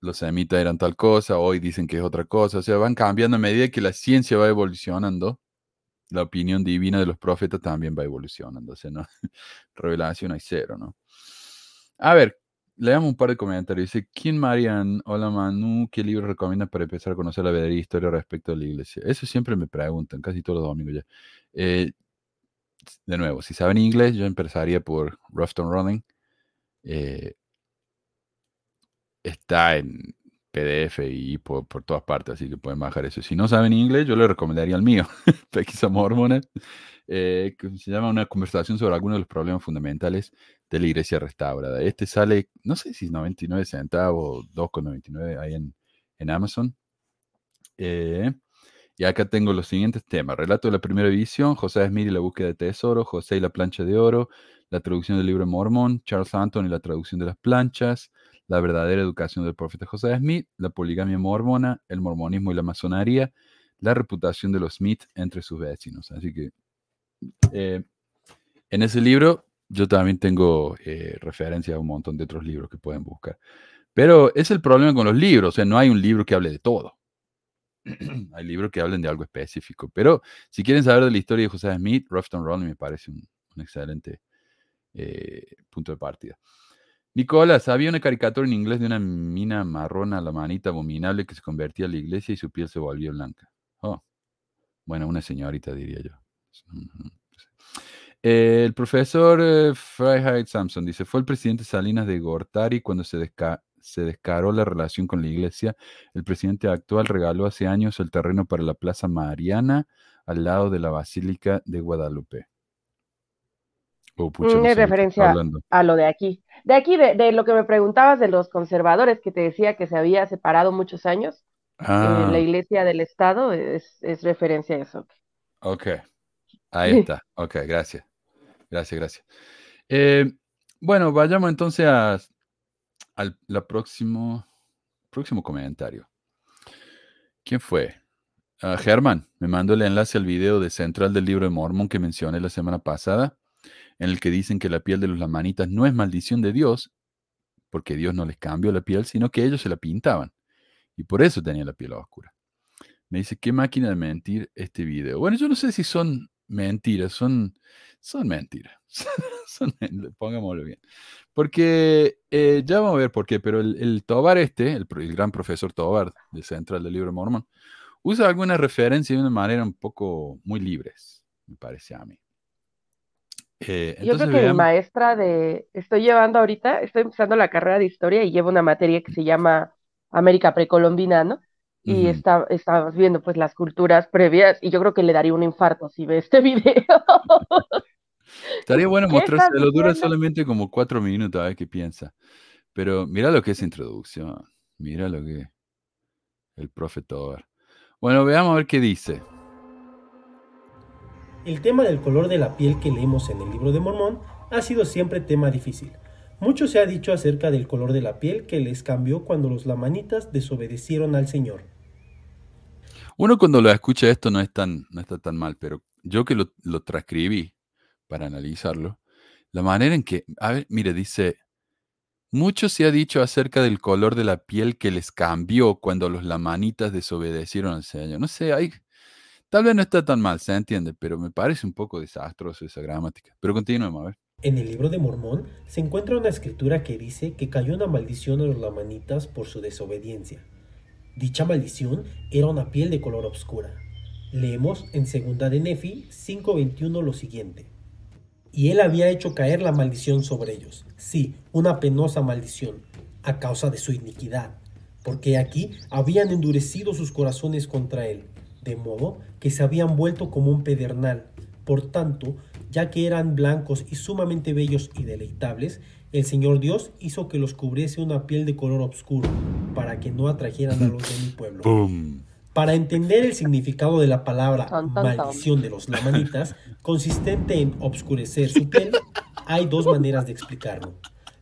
los semitas eran tal cosa, hoy dicen que es otra cosa. O sea, van cambiando a medida que la ciencia va evolucionando. La opinión divina de los profetas también va evolucionando. O sea, ¿no? revelación hay cero, ¿no? A ver, Leamos un par de comentarios. Dice, ¿quién Marian? Hola Manu, ¿qué libro recomiendas para empezar a conocer la verdadera historia respecto a la iglesia? Eso siempre me preguntan, casi todos los domingos ya. Eh, de nuevo, si saben inglés, yo empezaría por Roughton Running. Eh, está en PDF y por, todas partes, así que pueden bajar eso. Si no saben inglés, yo le recomendaría el mío, Pesquisa Mormones, eh, que se llama Una conversación sobre algunos de los problemas fundamentales de la iglesia restaurada. Este sale, no sé si 99 centavos, 2,99 ahí en, en Amazon. Eh, y acá tengo los siguientes temas. Relato de la primera edición, José Smith y la búsqueda de tesoro, José y la plancha de oro, la traducción del libro de Mormón, Charles Anton y la traducción de las planchas, la verdadera educación del profeta José Smith, la poligamia mormona, el mormonismo y la masonería, la reputación de los Smith entre sus vecinos. Así que eh, En ese libro yo también tengo eh, referencia a un montón de otros libros que pueden buscar. Pero es el problema con los libros, o sea, no hay un libro que hable de todo. hay libros que hablen de algo específico. Pero si quieren saber de la historia de José Smith, Ruffton Ronnie me parece un, excelente eh, punto de partida. Nicolás, había una caricatura en inglés de una mina marrona la manita abominable que se convertía a la iglesia y su piel se volvió blanca. Oh, bueno, una señorita diría yo. El profesor eh, Freiheit Samson dice, fue el presidente Salinas de Gortari cuando se, se descaró la relación con la iglesia. El presidente actual regaló hace años el terreno para la Plaza Mariana al lado de la Basílica de Guadalupe. Oh, es referencia a lo de aquí. De aquí, de, lo que me preguntabas de los conservadores, que te decía que se había separado muchos años, eh, la ah. iglesia del Estado, es, referencia a eso. Ok, ahí está. Ok, gracias. Gracias, gracias. Eh, bueno, vayamos entonces a, al próximo, próximo comentario. ¿Quién fue? Uh, Germán me mandó el enlace al video de Central del libro de Mormón que mencioné la semana pasada en el que dicen que la piel de los lamanitas no es maldición de Dios, porque Dios no les cambió la piel, sino que ellos se la pintaban. Y por eso tenía la piel oscura. Me dice, qué máquina de mentir este video. Bueno, yo no sé si son mentiras, son, son mentiras. son, pongámoslo bien. Porque eh, ya vamos a ver por qué, pero el, Tobar este, el, gran profesor Tobar de Central del Libro Mormón, usa alguna referencia de una manera un poco muy libres, me parece a mí. Eh, Yo creo que mi maestra de, estoy llevando ahorita, estoy empezando la carrera de historia y llevo una materia que se llama América precolombina, ¿no? Y está, estamos viendo pues las culturas previas y yo creo que le daría un infarto si ve este video. Estaría bueno mostrárselo, dura solamente como cuatro minutos, a ver qué piensa. Pero mira lo que es introducción, mira lo que el profesor. Bueno, veamos a ver qué dice. El tema del color de la piel que leemos en el libro de Mormón ha sido siempre tema difícil. Mucho se ha dicho acerca del color de la piel que les cambió cuando los lamanitas desobedecieron al Señor. Uno cuando lo escucha esto no, es tan, no está tan mal, pero yo que lo, lo transcribí para analizarlo, la manera en que, a ver, mire, dice, mucho se ha dicho acerca del color de la piel que les cambió cuando los lamanitas desobedecieron al Señor. No sé, hay, Tal vez no está tan mal, se entiende, pero me parece un poco desastroso esa gramática. Pero continuemos a ver. En el libro de Mormón se encuentra una escritura que dice que cayó una maldición a los lamanitas por su desobediencia. Dicha maldición era una piel de color oscura. Leemos en segunda de Nefi 5:21 lo siguiente. Y él había hecho caer la maldición sobre ellos, sí, una penosa maldición, a causa de su iniquidad, porque aquí habían endurecido sus corazones contra él, de modo que se habían vuelto como un pedernal. Por tanto, ya que eran blancos y sumamente bellos y deleitables, el Señor Dios hizo que los cubriese una piel de color oscuro, para que no atrajeran a los de mi pueblo. Para entender el significado de la palabra maldición de los lamanitas, consistente en obscurecer su piel, hay dos maneras de explicarlo.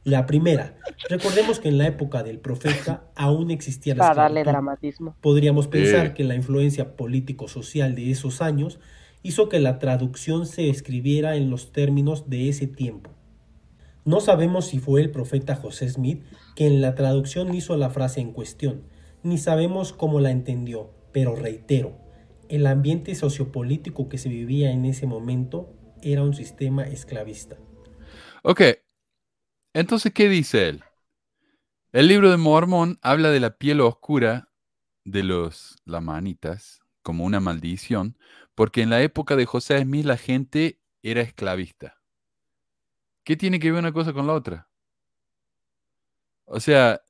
La primera, recordemos que en la época del profeta aún existía la Para darle dramatismo. Podríamos pensar que la influencia político-social de esos años hizo que la traducción se escribiera en los términos de ese tiempo. No sabemos si fue el profeta José Smith que en la traducción hizo la frase en cuestión, ni sabemos cómo la entendió, pero reitero, el ambiente sociopolítico que se vivía en ese momento era un sistema esclavista. Ok, entonces, ¿qué dice él? El libro de Mormón habla de la piel oscura de los lamanitas como una maldición, porque en la época de José Smith la gente era esclavista. ¿Qué tiene que ver una cosa con la otra? O sea,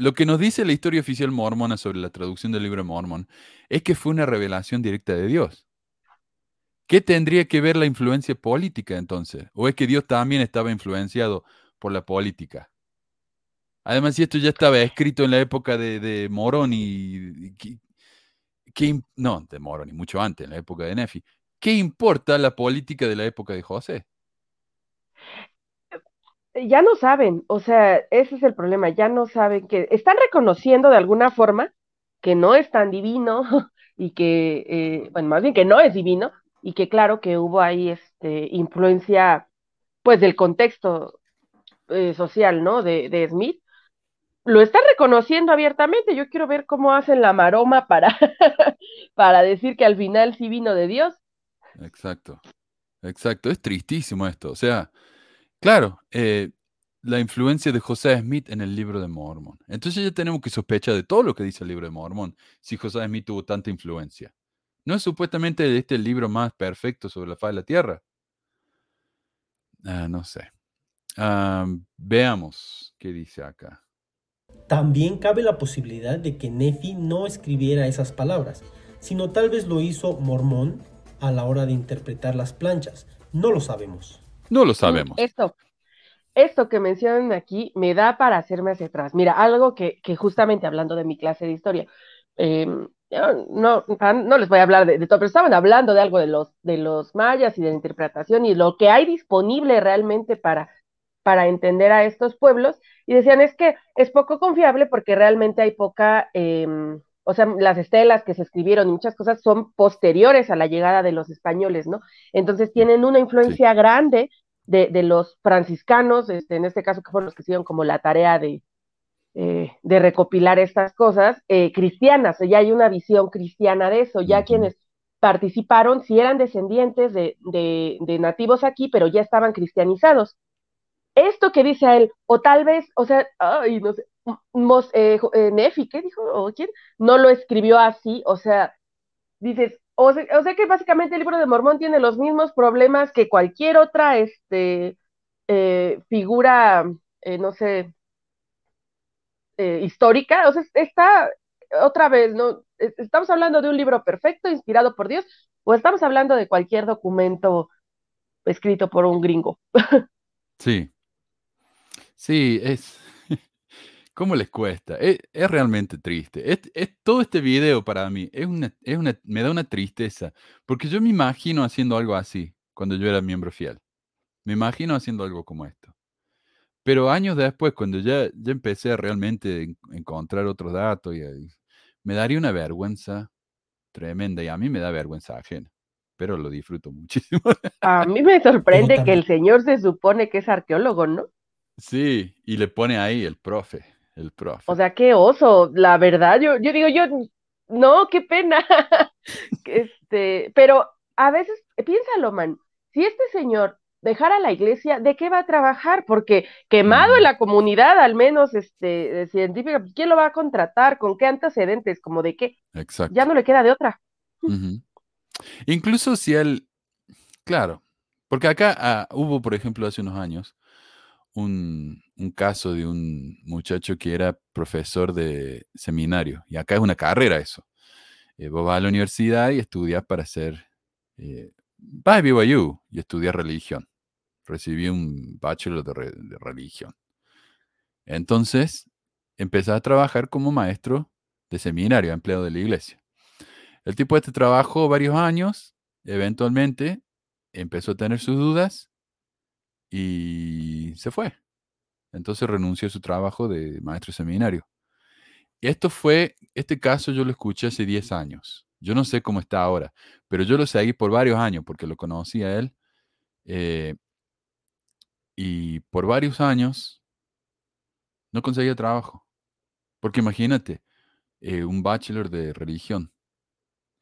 lo que nos dice la historia oficial mormona sobre la traducción del libro de Mormón es que fue una revelación directa de Dios. ¿Qué tendría que ver la influencia política entonces? ¿O es que Dios también estaba influenciado por la política. Además, si esto ya estaba escrito en la época de, de Moroni, no, de Moroni, mucho antes, en la época de Nefi, ¿qué importa la política de la época de José? Ya no saben, o sea, ese es el problema, ya no saben que están reconociendo de alguna forma que no es tan divino y que, eh, bueno, más bien que no es divino, y que claro que hubo ahí este, influencia pues del contexto eh, social, ¿no? De, Smith, lo está reconociendo abiertamente. Yo quiero ver cómo hacen la maroma para, para decir que al final sí vino de Dios. Exacto, exacto. Es tristísimo esto. O sea, claro, eh, la influencia de José Smith en el libro de Mormon. Entonces ya tenemos que sospechar de todo lo que dice el libro de Mormon, si José Smith tuvo tanta influencia. ¿No es supuestamente este el libro más perfecto sobre la faz de la Tierra? Ah, no sé. Ah, veamos qué dice acá. También cabe la posibilidad de que Nefi no escribiera esas palabras, sino tal vez lo hizo Mormón a la hora de interpretar las planchas. No lo sabemos. No lo sabemos. Esto, esto que mencionan aquí me da para hacerme hacia atrás. Mira, algo que, que justamente hablando de mi clase de historia, em, no, no les voy a hablar de, de, todo, pero estaban hablando de algo de los, de los mayas y de la interpretación y lo que hay disponible realmente para, para entender a estos pueblos, y decían es que es poco confiable porque realmente hay poca, em, o sea, las estelas que se escribieron y muchas cosas son posteriores a la llegada de los españoles, ¿no? Entonces tienen una influencia grande de, los franciscanos, este, en este caso que fueron los que hicieron como la tarea de, eh, de recopilar estas cosas, eh, cristianas, ya hay una visión cristiana de eso, ya quienes participaron, si eran descendientes de, de, nativos aquí, pero ya estaban cristianizados. Esto que dice a él, o tal vez, o sea, ay, no sé, eh, Nefi, ¿qué dijo? ¿O quién? No lo escribió así, o sea, dices, o sea, que básicamente el libro de Mormón tiene los mismos problemas que cualquier otra este, eh, figura, eh, no sé, eh, histórica. O sea, está otra vez, ¿no? ¿Estamos hablando de un libro perfecto, inspirado por Dios, o estamos hablando de cualquier documento escrito por un gringo? Sí. Sí, es. ¿Cómo les cuesta? Es, realmente triste. Es, todo este video para mí es una, es una, me da una tristeza, porque yo me imagino haciendo algo así cuando yo era miembro fiel. Me imagino haciendo algo como esto. Pero años después, cuando ya, ya empecé a realmente encontrar otros datos, y, me daría una vergüenza tremenda y a mí me da vergüenza ajena, pero lo disfruto muchísimo. A mí me sorprende que el señor se supone que es arqueólogo, ¿no? Sí, y le pone ahí el profe. El profe. O sea, qué oso, la verdad, yo, yo digo, yo, no, qué pena. este, pero a veces, piénsalo, man, si este señor dejara la iglesia, ¿de qué va a trabajar? Porque quemado en la comunidad, al menos este, científica, pues, ¿quién lo va a contratar? ¿Con qué antecedentes? ¿Como de qué? Exacto. Ya no le queda de otra. Incluso si él, claro, porque acá ah, hubo, por ejemplo, hace unos años, un, caso de un muchacho que era profesor de seminario, y acá es una carrera eso. Eh, vos vas a la universidad y estudias para ser, eh, a BYU y estudias religión. Recibí un bachelor de, de religión. Entonces, empecé a trabajar como maestro de seminario, empleado de la iglesia. El tipo este trabajó varios años, eventualmente empezó a tener sus dudas y se fue. Entonces renunció a su trabajo de maestro seminario. Esto fue, este caso yo lo escuché hace 10 años. Yo no sé cómo está ahora, pero yo lo seguí por varios años porque lo conocí a él. Eh, y por varios años no conseguía trabajo. Porque imagínate, eh, un bachelor de religión.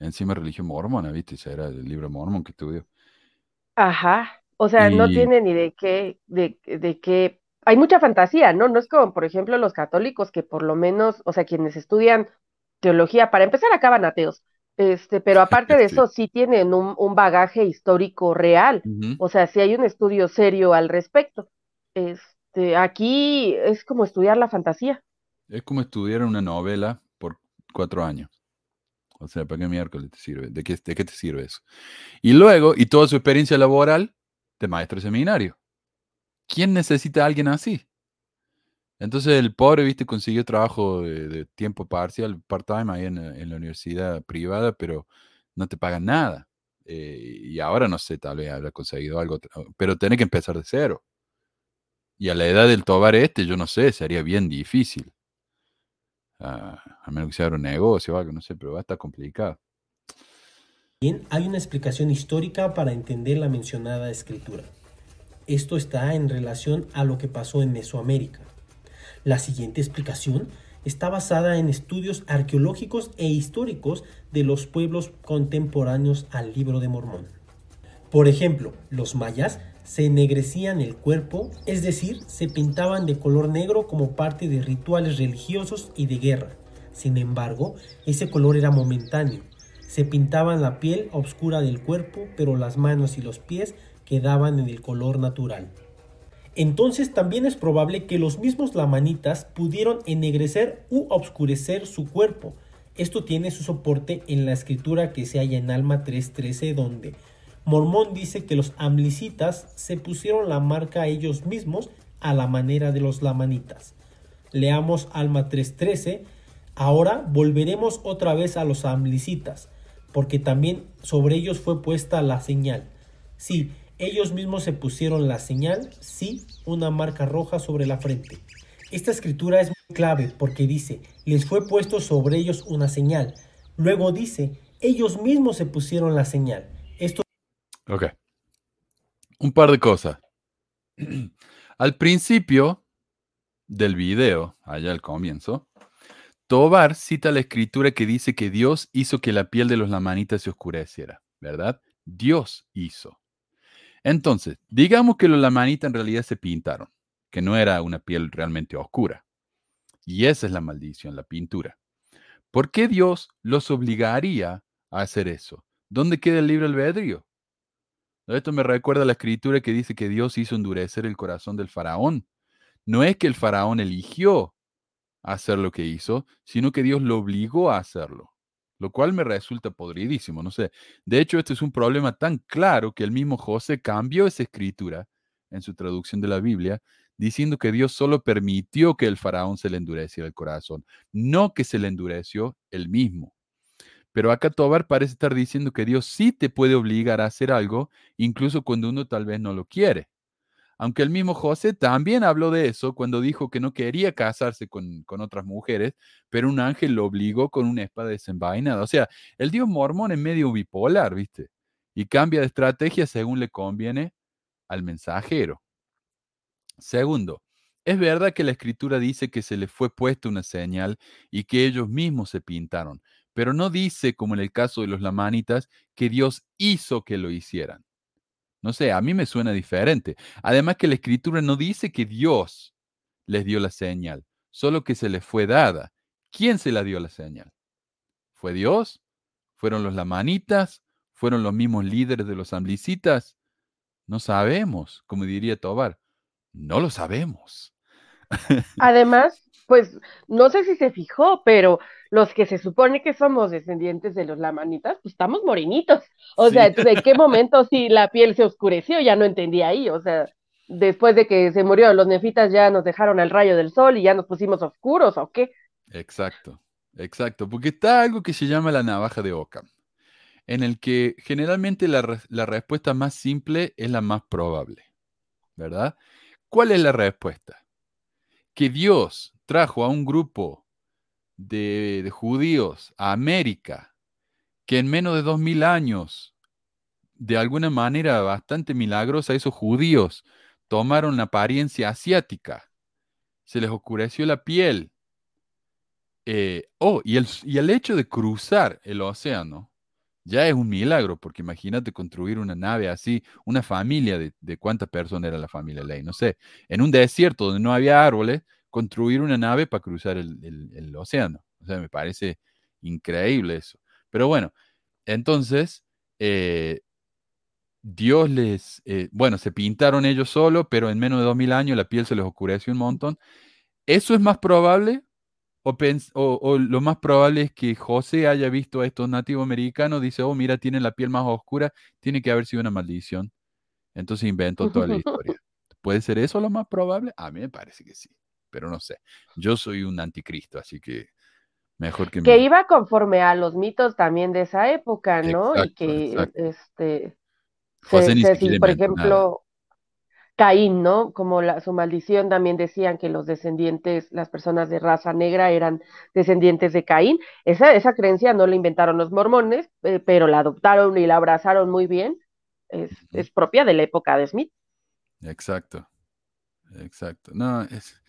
Encima religión mormona, ¿viste? Ese era el libro mormón que estudió. Ajá. O sea, no tiene ni de qué, de, de qué. Hay mucha fantasía, ¿no? No es como, por ejemplo, los católicos que por lo menos, o sea, quienes estudian teología, para empezar, acaban ateos. Este, pero aparte de eso, sí tienen un, un bagaje histórico real. O sea, sí hay un estudio serio al respecto. Este, aquí es como estudiar la fantasía. Es como estudiar una novela por cuatro años. O sea, ¿para qué miércoles te sirve? ¿De qué, ¿De qué te sirve eso? Y luego, y toda su experiencia laboral, de maestro de seminario. ¿Quién necesita a alguien así? Entonces el pobre, viste, consiguió trabajo de, tiempo parcial, part-time ahí en, la universidad privada, pero no te pagan nada. Eh, y ahora no sé, tal vez habrá conseguido algo, pero tiene que empezar de cero. Y a la edad del tobar este, yo no sé, sería bien difícil. Ah, a menos que sea un negocio o algo, no sé, pero va a estar complicado. Bien, hay una explicación histórica para entender la mencionada escritura. Esto está en relación a lo que pasó en Mesoamérica. La siguiente explicación está basada en estudios arqueológicos e históricos de los pueblos contemporáneos al libro de Mormón. Por ejemplo, los mayas se ennegrecían el cuerpo, es decir, se pintaban de color negro como parte de rituales religiosos y de guerra. Sin embargo, ese color era momentáneo. Se pintaban la piel oscura del cuerpo, pero las manos y los pies quedaban en el color natural entonces también es probable que los mismos lamanitas pudieron ennegrecer u obscurecer su cuerpo. Esto tiene su soporte en la escritura que se halla en Alma 3.13 donde Mormón dice que los amlicitas se pusieron la marca a ellos mismos a la manera de los lamanitas. Leamos Alma 3.13. Ahora volveremos otra vez a los amlicitas, porque también sobre ellos fue puesta la señal. Sí, ellos mismos se pusieron la señal, sí, una marca roja sobre la frente. Esta escritura es muy clave porque dice, les fue puesto sobre ellos una señal. Luego dice, ellos mismos se pusieron la señal. Esto... Ok. Un par de cosas. al principio del video, allá al comienzo, Tobar cita la escritura que dice que Dios hizo que la piel de los lamanitas se oscureciera, ¿verdad? Dios hizo. Entonces, digamos que los lamanitas en realidad se pintaron, que no era una piel realmente oscura. Y esa es la maldición, la pintura. ¿Por qué Dios los obligaría a hacer eso? ¿Dónde queda el libre albedrío? Esto me recuerda a la escritura que dice que Dios hizo endurecer el corazón del faraón. No es que el faraón eligió hacer lo que hizo, sino que Dios lo obligó a hacerlo lo cual me resulta podridísimo, no sé. De hecho, este es un problema tan claro que el mismo José cambió esa escritura en su traducción de la Biblia, diciendo que Dios solo permitió que el faraón se le endureciera el corazón, no que se le endureció él mismo. Pero acá Tobar parece estar diciendo que Dios sí te puede obligar a hacer algo, incluso cuando uno tal vez no lo quiere. Aunque el mismo José también habló de eso cuando dijo que no quería casarse con, otras mujeres, pero un ángel lo obligó con una espada desenvainada. O sea, el dios mormón es medio bipolar, ¿viste? Y cambia de estrategia según le conviene al mensajero. Segundo, es verdad que la escritura dice que se le fue puesta una señal y que ellos mismos se pintaron, pero no dice, como en el caso de los lamanitas, que Dios hizo que lo hicieran. No sé, a mí me suena diferente. Además que la escritura no dice que Dios les dio la señal, solo que se les fue dada. ¿Quién se la dio la señal? ¿Fue Dios? ¿Fueron los lamanitas? ¿Fueron los mismos líderes de los amblicitas? No sabemos, como diría Tobar. No lo sabemos. Además, pues no sé si se fijó, pero los que se supone que somos descendientes de los lamanitas, pues estamos morenitos. O sea, ¿de qué momento si la piel se oscureció? Ya no entendí ahí. O sea, después de que se murió, los nefitas ya nos dejaron al rayo del sol y ya nos pusimos oscuros, ¿o qué? Exacto, exacto. Porque está algo que se llama la navaja de Ockham, en el que generalmente la, la respuesta más simple es la más probable, ¿verdad? ¿Cuál es la respuesta? Que Dios trajo a un grupo de, judíos a América que en menos de dos mil años, de alguna manera bastante milagrosa, esos judíos tomaron la apariencia asiática, se les oscureció la piel. Eh, oh, y el, y el hecho de cruzar el océano ya es un milagro, porque imagínate construir una nave así, una familia de, de cuántas personas era la familia Ley, no sé, en un desierto donde no había árboles, construir una nave para cruzar el, océano. O sea, me parece increíble eso. Pero bueno, entonces, eh, Dios les, eh, bueno, se pintaron ellos solos, pero en menos de dos mil años la piel se les oscureció un montón. ¿Eso es más probable? O, o, lo más probable es que José haya visto a estos nativos americanos, dice, oh, mira, tienen la piel más oscura, tiene que haber sido una maldición. Entonces inventó toda la historia. ¿Puede ser eso lo más probable? A mí me parece que sí pero no sé. Yo soy un anticristo, así que mejor que... Que iba conforme a los mitos también de esa época, ¿no? y que, este... por ejemplo, Caín, ¿no? Como la, su maldición también decían que los descendientes, las personas de raza negra eran descendientes de Caín. Esa, esa creencia no la inventaron los mormones, eh, pero la adoptaron y la abrazaron muy bien. Es, es propia de la época de Smith. Exacto, exacto. No, es,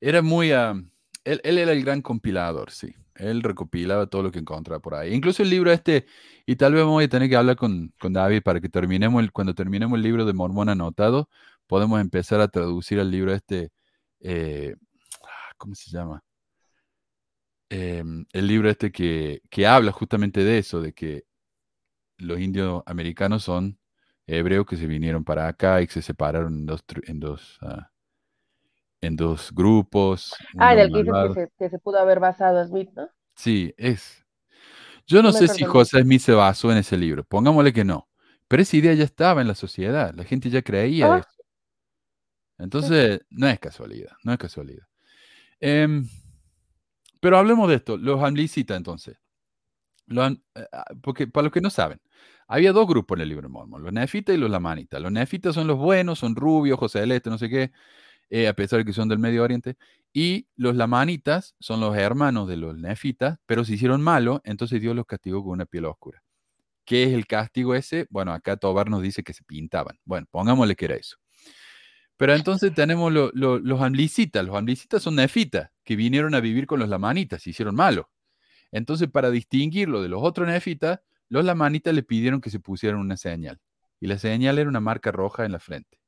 era muy... él, él era el gran compilador, sí. Él recopilaba todo lo que encontraba por ahí. Incluso el libro este, y tal vez vamos a tener que hablar con, con David para que terminemos, el, cuando terminemos el libro de Mormón anotado, podemos empezar a traducir el libro este, eh, ah, ¿cómo se llama? Em, el libro este que, que, habla justamente de eso, de que los indios americanos son hebreos que se vinieron para acá y que se separaron en dos, uh, en dos grupos. Ah, en el que que se, que se, pudo haber basado Smith, ¿no? Sí, es. Yo no, no sé si José Smith se basó en ese libro, pongámosle que no, pero esa idea ya estaba en la sociedad, la gente ya creía Ah. eso. Entonces, no es casualidad, no es casualidad. Em, pero hablemos de esto, los amlicitas entonces. Los eh, ah, porque para los que no saben, había dos grupos en el libro de Mormon, los nefitas y los lamanitas. Los nefitas son los buenos, son rubios, ojos celestes, no sé qué, eh, a pesar de que son del Medio Oriente. Y los lamanitas son los hermanos de los nefitas, pero se hicieron malos, entonces Dios los castigó con una piel oscura. ¿Qué es el castigo ese? Bueno, acá Tobar nos dice que se pintaban. Bueno, pongámosle que era eso. Pero entonces tenemos lo- lo- los amlicitas. Los amlicitas son nefitas que vinieron a vivir con los lamanitas, se hicieron malos. Entonces, para distinguirlo de los otros nefitas, los lamanitas le pidieron que se pusieran una señal. Y la señal era una marca roja en la frente.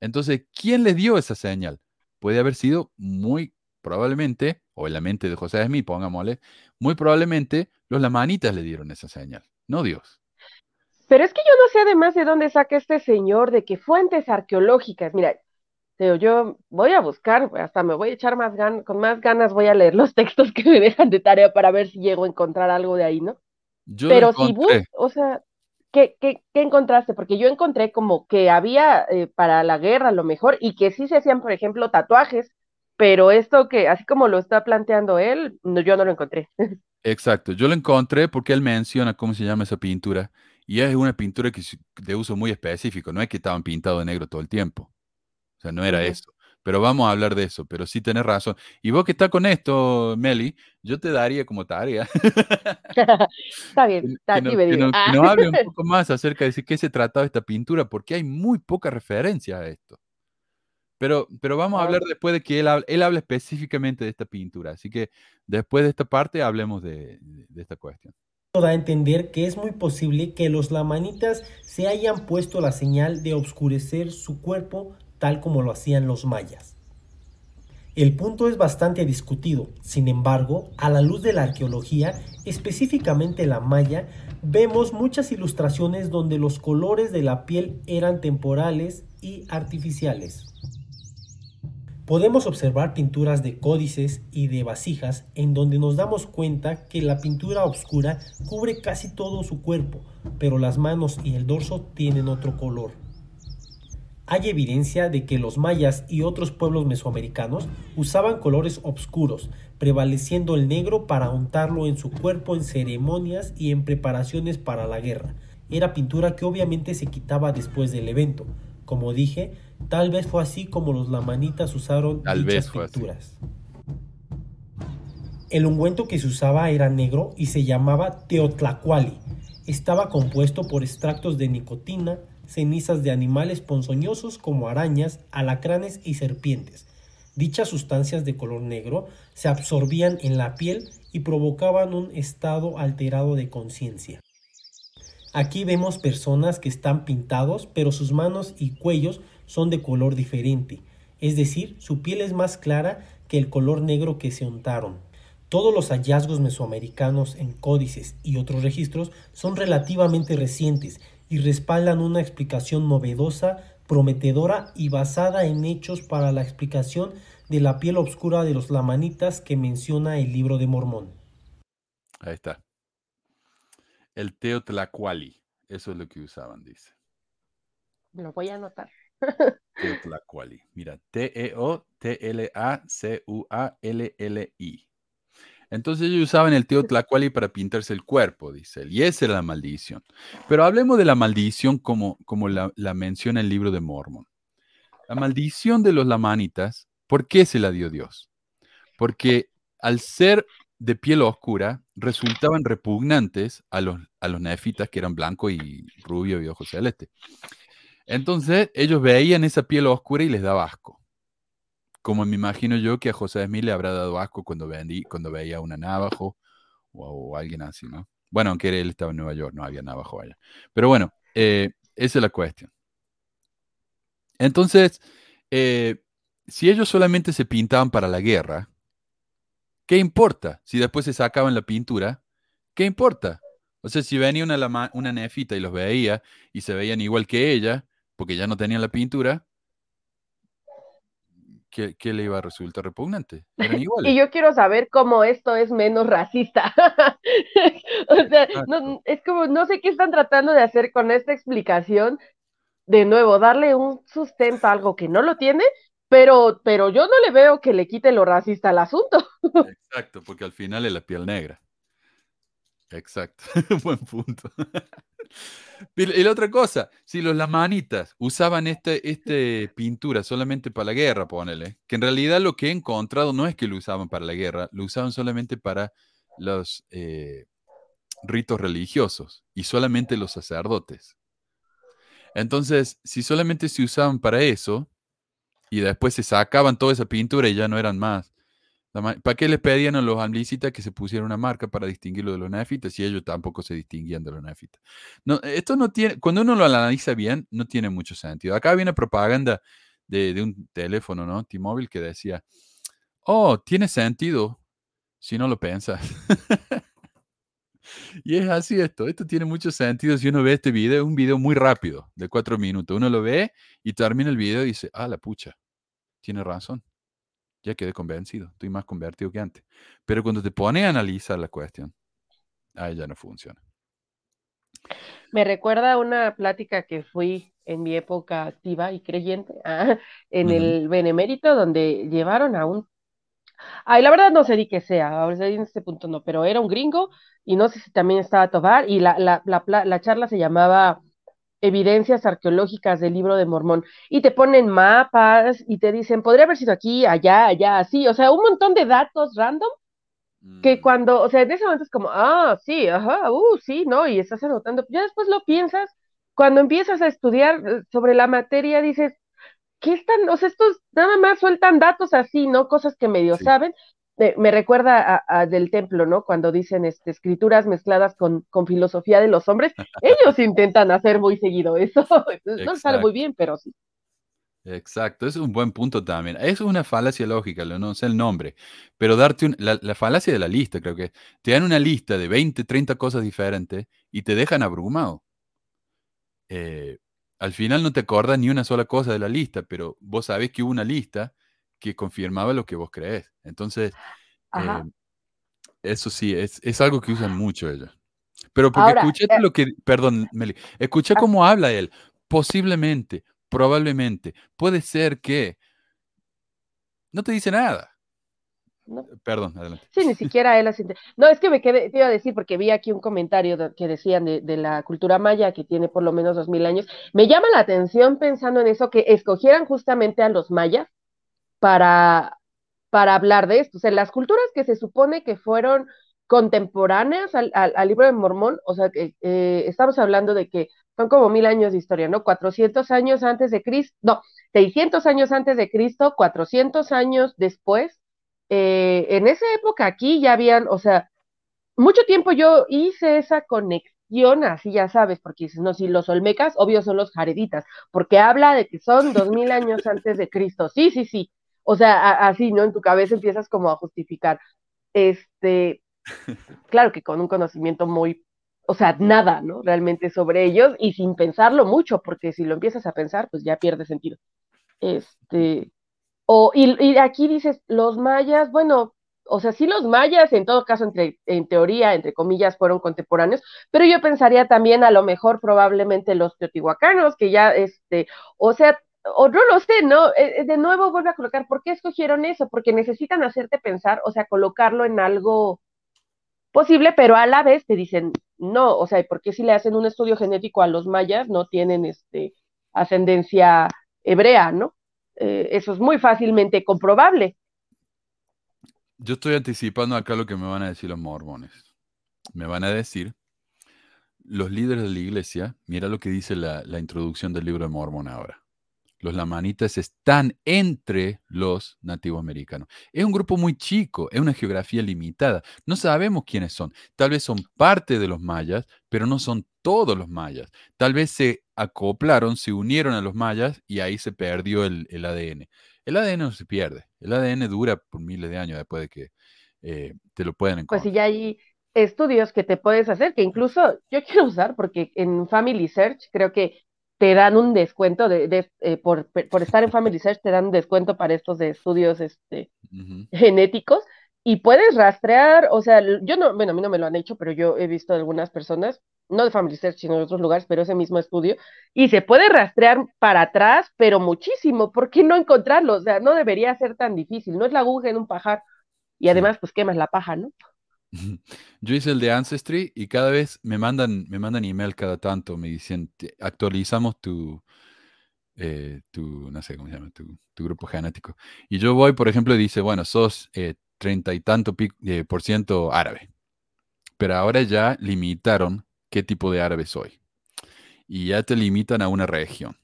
Entonces, ¿quién les dio esa señal? Puede haber sido muy probablemente, o en la mente de José Smith, pongámosle, muy probablemente los lamanitas le dieron esa señal, no Dios. Pero es que yo no sé además de dónde saca este señor, de qué fuentes arqueológicas. Mira, yo voy a buscar, hasta me voy a echar más ganas, con más ganas voy a leer los textos que me dejan de tarea para ver si llego a encontrar algo de ahí, ¿no? Yo Pero si encontré. bus, o sea, ¿qué, qué, qué encontraste? Porque yo encontré como que había eh, para la guerra a lo mejor y que sí se hacían, por ejemplo, tatuajes, pero esto que, así como lo está planteando él, no, yo no lo encontré. Exacto, yo lo encontré porque él menciona cómo se llama esa pintura. Y es una pintura que de uso muy específico, no es que estaban pintados de negro todo el tiempo. O sea, no era eso. Pero vamos a hablar de eso, pero sí tenés razón. Y vos que estás con esto, Meli, yo te daría como tarea Está bien, está que nos, que que Ah. nos hable un poco más acerca de qué se trataba esta pintura, porque hay muy poca referencia a esto. Pero, pero vamos a hablar después de que él habla, él habla específicamente de esta pintura. Así que después de esta parte hablemos de, de- de esta cuestión. da a entender que es muy posible que los lamanitas se hayan puesto la señal de obscurecer su cuerpo tal como lo hacían los mayas. El punto es bastante discutido, sin embargo, a la luz de la arqueología, específicamente la maya, vemos muchas ilustraciones donde los colores de la piel eran temporales y artificiales. Podemos observar pinturas de códices y de vasijas en donde nos damos cuenta que la pintura oscura cubre casi todo su cuerpo, pero las manos y el dorso tienen otro color. Hay evidencia de que los mayas y otros pueblos mesoamericanos usaban colores oscuros, prevaleciendo el negro para untarlo en su cuerpo en ceremonias y en preparaciones para la guerra. Era pintura que obviamente se quitaba después del evento. Como dije, tal vez fue así como los lamanitas usaron Tal dichas vez fue así. pinturas. El ungüento que se usaba era negro y se llamaba teotlacuali. Estaba compuesto por extractos de nicotina, cenizas de animales ponzoñosos como arañas, alacranes y serpientes. Dichas sustancias de color negro se absorbían en la piel y provocaban un estado alterado de conciencia. Aquí vemos personas que están pintados, pero sus manos y cuellos son de color diferente, es decir, su piel es más clara que el color negro que se untaron. Todos los hallazgos mesoamericanos en códices y otros registros son relativamente recientes y respaldan una explicación novedosa, prometedora y basada en hechos para la explicación de la piel oscura de los lamanitas que menciona el libro de Mormón. Ahí está. El Teotlacuali. Eso es lo que usaban, dice. Lo voy a anotar. Teotlacuali. Mira, T-E-O-T-L-A-C-U-A-L-L-I. Entonces ellos usaban el Teotlacuali para pintarse el cuerpo, dice él. Y esa era la maldición. Pero hablemos de la maldición como, como la, la menciona el libro de Mormon. La maldición de los lamanitas, ¿por qué se la dio Dios? Porque al ser de piel oscura, resultaban repugnantes a los, a los nefitas que eran blanco y rubio y ojos celeste. Entonces ellos veían esa piel oscura y les daba asco. Como me imagino yo que a José Smith le habrá dado asco cuando, vendí, cuando veía una navajo o, alguien así, ¿no? Bueno, aunque él estaba en Nueva York, no había navajo allá. Pero bueno, eh, esa es la cuestión. Entonces, eh, si ellos solamente se pintaban para la guerra, ¿qué importa? Si después se sacaban la pintura, ¿qué importa? O sea, si venía una, una nefita y los veía y se veían igual que ella, porque ya no tenían la pintura, ¿qué, le iba a resultar repugnante? Y yo quiero saber cómo esto es menos racista. o sea, es como, no sé qué están tratando de hacer con esta explicación, de nuevo, darle un sustento a algo que no lo tiene, pero, pero yo no le veo que le quite lo racista al asunto. Exacto, porque al final es la piel negra. Exacto, buen punto. y la otra cosa, si los lamanitas usaban este, este pintura solamente para la guerra, ponele, que en realidad lo que he encontrado no es que lo usaban para la guerra, lo usaban solamente para los eh, ritos religiosos y solamente los sacerdotes. Entonces, si solamente se usaban para eso y después se sacaban toda esa pintura y ya no eran más. ¿Para qué les pedían a los amlicitas que se pusieran una marca para distinguirlo de los nefitas si ellos tampoco se distinguían de los nefitas? No, esto no tiene, cuando uno lo analiza bien, no tiene mucho sentido. Acá había una propaganda de, un teléfono, ¿no? T-Mobile que decía, oh, tiene sentido si no lo piensas. Y es así esto, esto tiene mucho sentido si uno ve este video, un video muy rápido, de cuatro minutos. Uno lo ve y termina el video y dice, ah, la pucha, tiene razón. Ya quedé convencido, estoy más convertido que antes. Pero cuando te pone a analizar la cuestión, ahí ya no funciona. Me recuerda a una plática que fui en mi época activa y creyente ah, en el Benemérito, donde llevaron a un Ay, la verdad no sé ni qué sea, ahora en este punto no, pero era un gringo y no sé si también estaba Tobar y la, la, la, la charla se llamaba Evidencias arqueológicas del libro de Mormón y te ponen mapas y te dicen, podría haber sido aquí, allá, allá, así, o sea, un montón de datos random que mm. cuando, o sea, en ese momento es como, ah, sí, ajá, uh, sí, no, y estás anotando, ya después lo piensas, cuando empiezas a estudiar eh, sobre la materia, dices, ¿qué están? O sea, estos nada más sueltan datos así, ¿no? Cosas que medio saben. Me recuerda a, del templo, ¿no? Cuando dicen este, escrituras mezcladas con, con filosofía de los hombres, ellos intentan hacer muy seguido eso. no sale muy bien, pero sí. Exacto, es un buen punto también. Es una falacia lógica, no sé el nombre, pero darte la, la, falacia de la lista, creo que te dan una lista de 20, 30 cosas diferentes y te dejan abrumado. Eh, al final no te acordas ni una sola cosa de la lista, pero vos sabés que hubo una lista que confirmaba lo que vos crees. Entonces, eh, eso sí, es, algo que usan mucho ellos. Pero porque escuché eh lo que, perdón, Meli, escuché ah. cómo habla él. Posiblemente, probablemente, puede ser que no te dice nada. Perdón, adelante. Sí, ni siquiera él así. No, es que me quedé, te iba a decir, porque vi aquí un comentario que decían de, la cultura maya, que tiene por lo menos dos mil años. Me llama la atención pensando en eso, que escogieran justamente a los mayas para, para hablar de esto. O sea, las culturas que se supone que fueron contemporáneas al, libro de Mormón, o sea, que eh, estamos hablando de que son como mil años de historia, ¿no? 400 años antes de Cristo, no, 600 años antes de Cristo, 400 años después, eh, en esa época aquí ya habían, o sea, mucho tiempo yo hice esa conexión, así ya sabes, porque dices, no, si los olmecas, obvio son los jareditas, porque habla de que son dos mil años antes de Cristo, sí, sí, sí, o sea, así, ¿no? En tu cabeza empiezas como a justificar, este, claro que con un conocimiento muy, o sea, nada, ¿no? Realmente sobre ellos y sin pensarlo mucho, porque si lo empiezas a pensar, pues ya pierde sentido. Este, o, y, aquí dices, los mayas, bueno, o sea, sí los mayas, en todo caso, entre, en teoría, entre comillas, fueron contemporáneos, pero yo pensaría también a lo mejor probablemente los teotihuacanos, que ya, este, o sea, o no lo sé, ¿no? Eh, eh, de nuevo vuelvo a colocar, ¿por qué escogieron eso? Porque necesitan hacerte pensar, o sea, colocarlo en algo posible, pero a la vez te dicen, no, o sea, ¿por qué si le hacen un estudio genético a los mayas no tienen, este, ascendencia hebrea, ¿no? eh, eso es muy fácilmente comprobable. Yo estoy anticipando acá lo que me van a decir los mormones. Me van a decir, los líderes de la iglesia, mira lo que dice la, la introducción del libro de Mormón ahora. Los lamanitas están entre los nativos americanos. Es un grupo muy chico, es una geografía limitada. No sabemos quiénes son. Tal vez son parte de los mayas, pero no son todos los mayas. Tal vez se acoplaron, se unieron a los mayas y ahí se perdió el, ADN. El ADN no se pierde. El ADN dura por miles de años después de que eh, te lo puedan encontrar. Pues si ya hay estudios que te puedes hacer, que incluso yo quiero usar, porque en Family Search creo que te dan un descuento de, eh, por, estar en Family Search, te dan un descuento para estos de estudios este, genéticos y puedes rastrear, o sea, yo no, bueno, a mí no me lo han hecho, pero yo he visto algunas personas, no de Family Search, sino de otros lugares, pero ese mismo estudio, y se puede rastrear para atrás, pero muchísimo, ¿por qué no encontrarlo? O sea, no debería ser tan difícil, no es la aguja en un pajar, y además, pues quemas la paja, ¿no? Yo hice el de Ancestry y cada vez me mandan, me mandan email cada tanto, me dicen, actualizamos tu, eh, tu, no sé cómo se llama, tu, grupo genético. Y yo voy, por ejemplo, y dice, bueno, sos eh, treinta y tanto eh, por ciento árabe. Pero ahora ya limitaron qué tipo de árabe soy. Y ya te limitan a una región.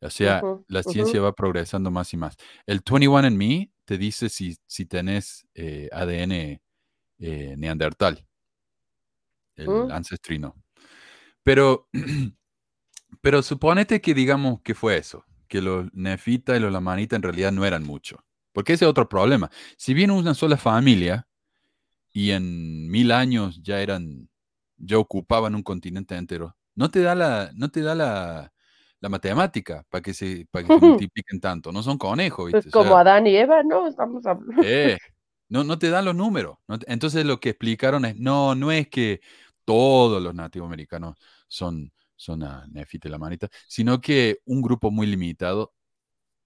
O sea, la ciencia va progresando más y más. El 21 en me te dice si, si tenés ADN eh, neandertal, el mm. ancestrino. Pero, pero suponete que digamos que fue eso, que los nefitas y los lamanitas en realidad no eran mucho. Porque ese es otro problema. Si bien una sola familia y en mil años ya eran, ya ocupaban un continente entero, no te da la, no te da la, la matemática para que se, para que se multipliquen tanto. No son conejos. Pues como Adán y Eva, ¿no? Estamos hablando. Eh, no, no te dan los números. entonces lo que explicaron es, no, no es que todos los nativos americanos son, son a Nefite la manita, sino que un grupo muy limitado.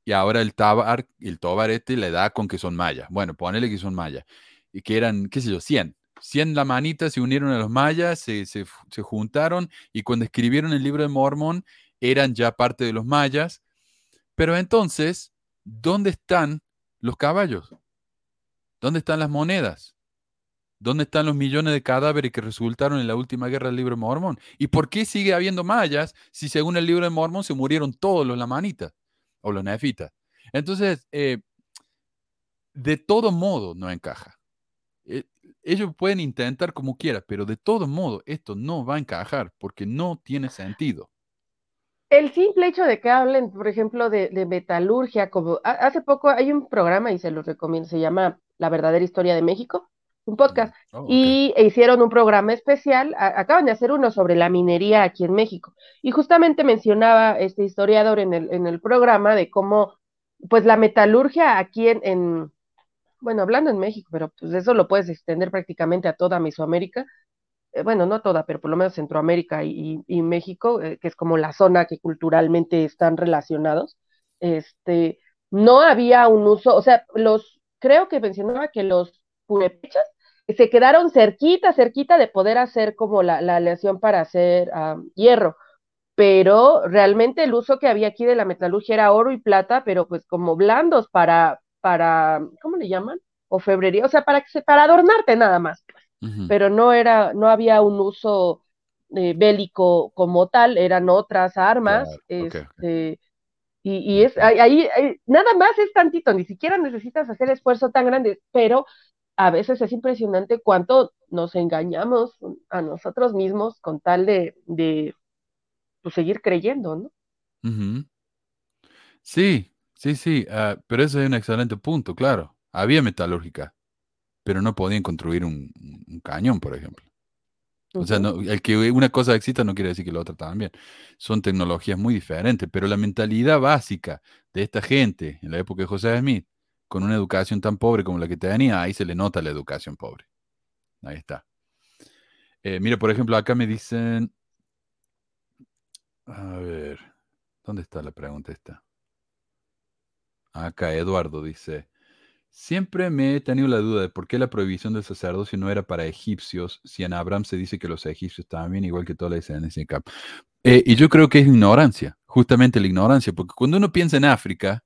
Y ahora el Tabar, el Tobar este le da con que son mayas. Bueno, ponele que son mayas. Y que eran, qué sé yo, 100. 100 lamanitas se unieron a los mayas, se, se, se juntaron y cuando escribieron el libro de Mormón eran ya parte de los mayas. Pero entonces, ¿dónde están los caballos? ¿Dónde están las monedas? ¿Dónde están los millones de cadáveres que resultaron en la última guerra del libro de Mormón? ¿Y por qué sigue habiendo mayas si según el libro de Mormón se murieron todos los lamanitas o los nefitas? Entonces, eh, de todo modo no encaja. Eh, ellos pueden intentar como quieran, pero de todo modo esto no va a encajar porque no tiene sentido. El simple hecho de que hablen, por ejemplo, de, de metalurgia, como hace poco hay un programa y se los recomiendo, se llama la verdadera historia de México, un podcast, mm, oh, y hicieron un programa especial, acaban de hacer uno sobre la minería aquí en México, y justamente mencionaba este historiador en el, en el programa de cómo, pues la metalurgia aquí en, bueno, hablando en México, pero pues eso lo puedes extender prácticamente a toda Mesoamérica, eh, bueno, no toda, pero por lo menos Centroamérica y, México, eh, que es como la zona que culturalmente están relacionados, este, no había un uso, o sea, los, creo que mencionaba que los purépechas se quedaron cerquita, cerquita de poder hacer como la, la aleación para hacer hierro, pero realmente el uso que había aquí de la metalurgia era oro y plata, pero pues como blandos para, para, ¿cómo le llaman? O febrería, o sea, para, que se, para adornarte nada más, pues. pero no era, no había un uso eh, bélico como tal, eran otras armas, este, y, es ahí, nada más es tantito, ni siquiera necesitas hacer esfuerzo tan grande, pero a veces es impresionante cuánto nos engañamos a nosotros mismos con tal de, de pues, seguir creyendo, ¿no? Sí, sí, sí, ah, pero ese es un excelente punto, claro. Había metalúrgica, pero no podían construir un cañón, por ejemplo. O sea, el que una cosa exista no quiere decir que la otra también. Son tecnologías muy diferentes, pero la mentalidad básica de esta gente en la época de José Smith, con una educación tan pobre como la que tenía, ahí se le nota la educación pobre. Ahí está. Eh, mira, por ejemplo, acá me dicen, a ver, ¿dónde está la pregunta esta? Acá Eduardo dice, Siempre me he tenido la duda de por qué la prohibición del sacerdocio no era para egipcios, si en Abraham se dice que los egipcios estaban bien, igual que toda la descendencia de Cap. Eh, y yo creo que es ignorancia, justamente la ignorancia, porque cuando uno piensa en África,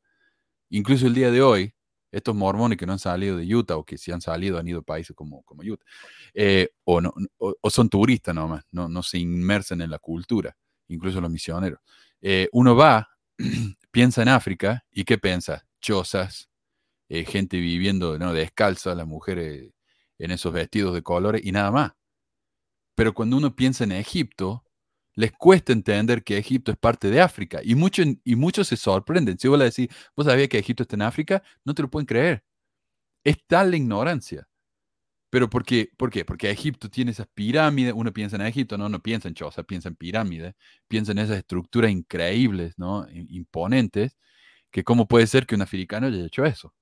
Incluso el día de hoy, estos mormones que no han salido de Utah o que si han salido han ido a países como, como Utah, eh, o, no, o, son turistas nomás, no, no se inmersen en la cultura, incluso los misioneros. Eh, uno va, piensa en África y ¿qué piensa? Chozas, eh, gente viviendo ¿no? descalza, las mujeres en esos vestidos de colores y nada más. Pero cuando uno piensa en Egipto, les cuesta entender que Egipto es parte de África. Y, mucho, y muchos se sorprenden. Si vos le decís, ¿vos sabías que Egipto está en África? No te lo pueden creer. Es tal la ignorancia. ¿Pero por qué? ¿Por qué? Porque Egipto tiene esas pirámides. Uno piensa en Egipto, no, no piensa en Choza, piensa en pirámides. Piensa en esas estructuras increíbles, ¿no? Imponentes. Que cómo puede ser que un africano haya hecho eso.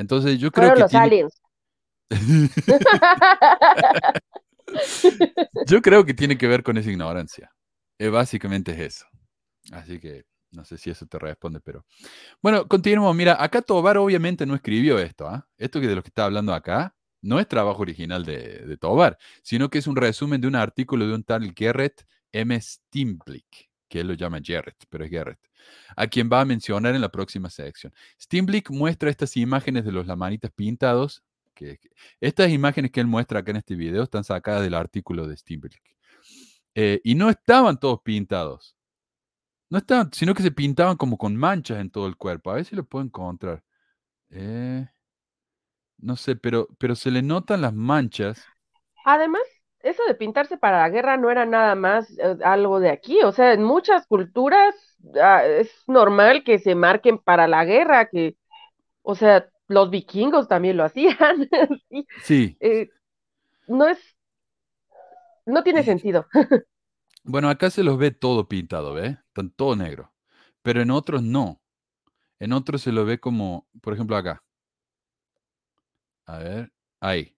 Entonces yo creo que... los aliens. Yo creo que tiene que ver con esa ignorancia. Eh, básicamente es eso. Así que no sé si eso te responde, pero. Bueno, continuamos. Mira, acá Tobar obviamente no escribió esto. ¿ah? Esto que de lo que está hablando acá no es trabajo original de, de, Tobar, sino que es un resumen de un artículo de un tal Gerrit M. Stimblick, que él lo llama Gerrit, pero es Gerrit, a quien va a mencionar en la próxima sección. Stimblick muestra estas imágenes de los lamanitas pintados estas imágenes que él muestra acá en este video están sacadas del artículo de Steinberg. Eh, y no estaban todos pintados. No estaban, sino que se pintaban como con manchas en todo el cuerpo. A ver si lo puedo encontrar. Eh, no sé, pero, pero se le notan las manchas. Además, eso de pintarse para la guerra no era nada más eh, algo de aquí. O sea, en muchas culturas ah, es normal que se marquen para la guerra, que, o sea, los vikingos también lo hacían. sí. Eh, no es, no tiene sentido. bueno, acá se los ve todo pintado, ¿ve? Están todo negro. Pero en otros no. En otros se lo ve como, por ejemplo, acá. A ver, ahí.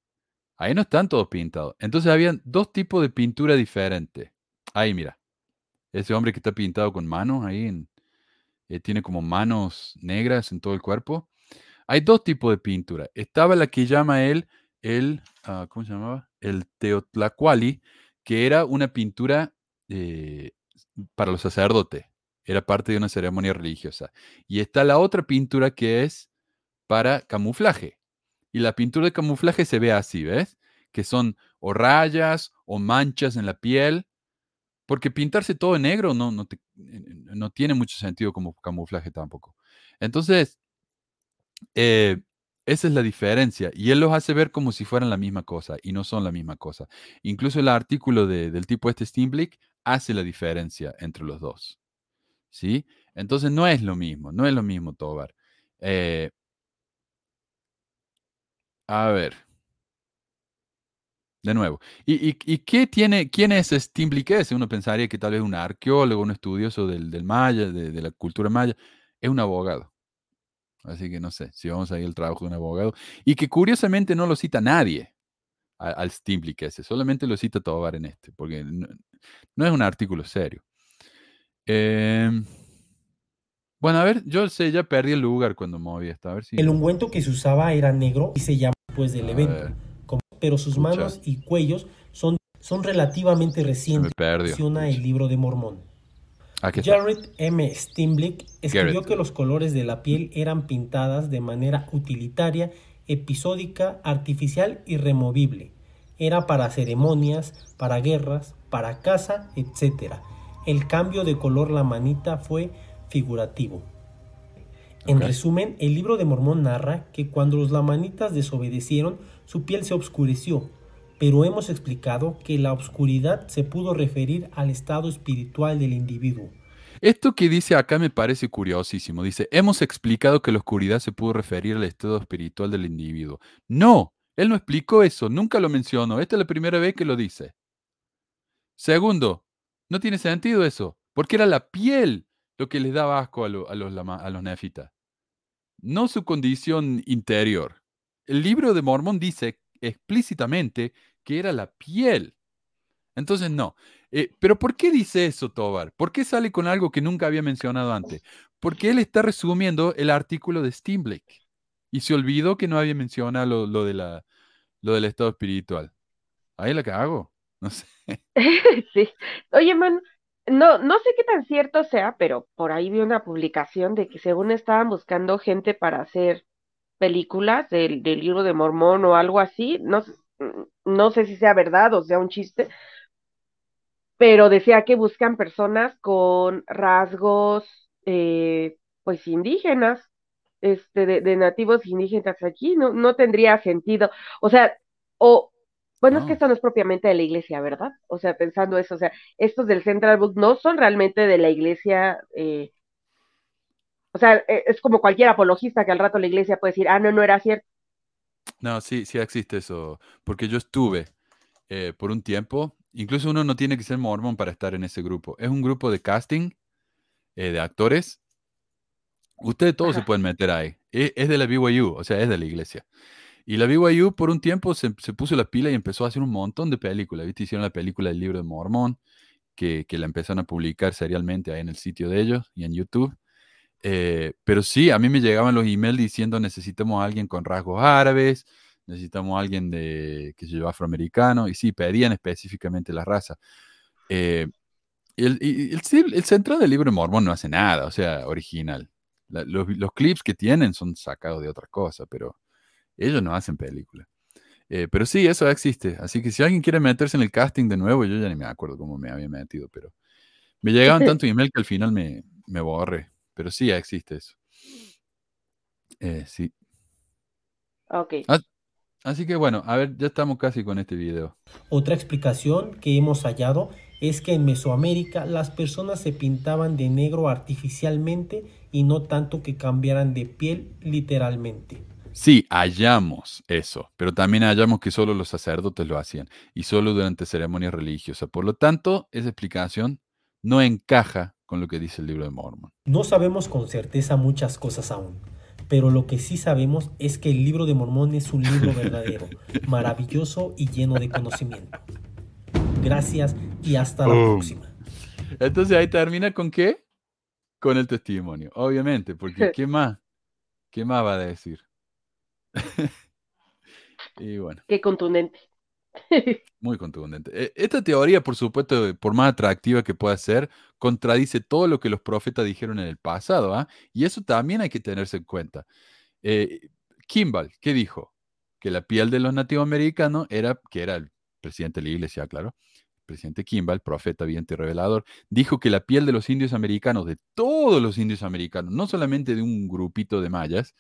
Ahí no están todos pintados. Entonces habían dos tipos de pintura diferentes. Ahí, mira. Ese hombre que está pintado con manos ahí, eh, tiene como manos negras en todo el cuerpo. Hay dos tipos de pintura. Estaba la que llama él el, ah, ¿cómo se llamaba? El Teotlacuali, que era una pintura eh, para los sacerdotes. Era parte de una ceremonia religiosa. Y está la otra pintura que es para camuflaje. Y la pintura de camuflaje se ve así, ¿ves? Que son o rayas o manchas en la piel. Porque pintarse todo en negro no, no, no tiene mucho sentido como camuflaje tampoco. Entonces, eh, esa es la diferencia. Y él los hace ver como si fueran la misma cosa y no son la misma cosa. Incluso el artículo del tipo este Steamblick hace la diferencia entre los dos. ¿Sí? Entonces no es lo mismo, no es lo mismo Tobar. Eh, a ver. De nuevo. ¿Y, qué tiene, quién es ese? Uno pensaría que tal vez un arqueólogo, un estudioso del, del maya, de la cultura maya. Es un abogado. Así que no sé si vamos a ir al trabajo de un abogado. Y que curiosamente no lo cita nadie al ese, solamente lo cita Tobar en este, porque no, es un artículo serio. Em, bueno, a ver, yo sé, ya perdí el lugar cuando moví esto. A ver si... El ungüento que se usaba era negro y se llama después del evento. pero sus manos y cuellos son, son relativamente recientes. Me menciona el libro de Mormón. Jared M. Steinblick escribió que los colores de la piel eran pintadas de manera utilitaria, episódica, artificial y removible. Era para ceremonias, para guerras, para caza, etc. El cambio de color la manita fue figurativo. En resumen, el libro de Mormón narra que cuando los lamanitas desobedecieron, su piel se oscureció, pero hemos explicado que la oscuridad se pudo referir al estado espiritual del individuo. Esto que dice acá me parece curiosísimo. Dice, hemos explicado que la oscuridad se pudo referir al estado espiritual del individuo. No, él no explicó eso, nunca lo mencionó. Esta es la primera vez que lo dice. Segundo, no tiene sentido eso, porque era la piel lo que les daba asco a, los, a los nefitas, no su condición interior. El libro de Mormón dice explícitamente que era la piel. Entonces, no. Eh, pero ¿por qué dice eso Tobar? ¿Por qué sale con algo que nunca había mencionado antes? Porque él está resumiendo el artículo de Steinblick y se olvidó que no había mencionado lo, de la, lo del estado espiritual. Ahí la hago, no sé. Oye, man, no, no sé qué tan cierto sea, pero por ahí vi una publicación de que según estaban buscando gente para hacer películas del, del libro de Mormón o algo así, no, no sé si sea verdad o sea un chiste, pero decía que buscan personas con rasgos, eh, pues indígenas, este, de, de, nativos indígenas aquí, no, no tendría sentido. O sea, o, bueno, es que esto no es propiamente de la iglesia, ¿verdad? O sea, pensando eso, o sea, estos del Central Book no son realmente de la iglesia, eh, o sea, e, es como cualquier apologista que al rato la iglesia puede decir, ah, no, no era cierto. No, sí, sí existe eso, porque yo estuve eh, por un tiempo, incluso uno no tiene que ser mormón para estar en ese grupo, es un grupo de casting eh, de actores. Ustedes todos se pueden meter ahí, e, es, de la BYU, o sea, es de la iglesia. Y la BYU por un tiempo se, puso la pila y empezó a hacer un montón de películas, ¿viste? Hicieron la película del libro de Mormón, que, que la empezaron a publicar serialmente ahí en el sitio de ellos y en YouTube. Eh, pero sí, a mí me llegaban los emails diciendo necesitamos a alguien con rasgos árabes, necesitamos a alguien de, que se yo, afroamericano, y sí, pedían específicamente la raza. Eh, el, el, centro del libro de Mormón no hace nada, o sea, original. los, clips que tienen son sacados de otra cosa, pero ellos no hacen película. Eh, pero sí, eso existe. Así que si alguien quiere meterse en el casting de nuevo, yo ya ni me acuerdo cómo me había metido, pero me llegaban tanto email que al final me, me borré. Pero sí existe eso. Eh, sí. Ok. así que bueno, a ver, ya estamos casi con este video. Otra explicación que hemos hallado es que en Mesoamérica las personas se pintaban de negro artificialmente y no tanto que cambiaran de piel literalmente. Sí, hallamos eso, pero también hallamos que solo los sacerdotes lo hacían y solo durante ceremonias religiosas. Por lo tanto, esa explicación no encaja con lo que dice el libro de Mormon. No sabemos con certeza muchas cosas aún, pero lo que sí sabemos es que el libro de Mormón es un libro verdadero, maravilloso y lleno de conocimiento. Gracias y hasta la próxima. Entonces ahí termina con qué? Con el testimonio, obviamente, porque ¿qué más? ¿Qué más va a decir? y bueno. Qué contundente. Muy contundente. E, esta teoría, por supuesto, por más atractiva que pueda ser, contradice todo lo que los profetas dijeron en el pasado, ¿ah? Y eso también hay que tenerse en cuenta. Eh, Kimball, ¿qué dijo? Que la piel de los nativos americanos era, que era el presidente de la iglesia, claro, el presidente Kimball, profeta, viente y revelador, dijo que la piel de los indios americanos, de todos los indios americanos, no solamente de un grupito de mayas,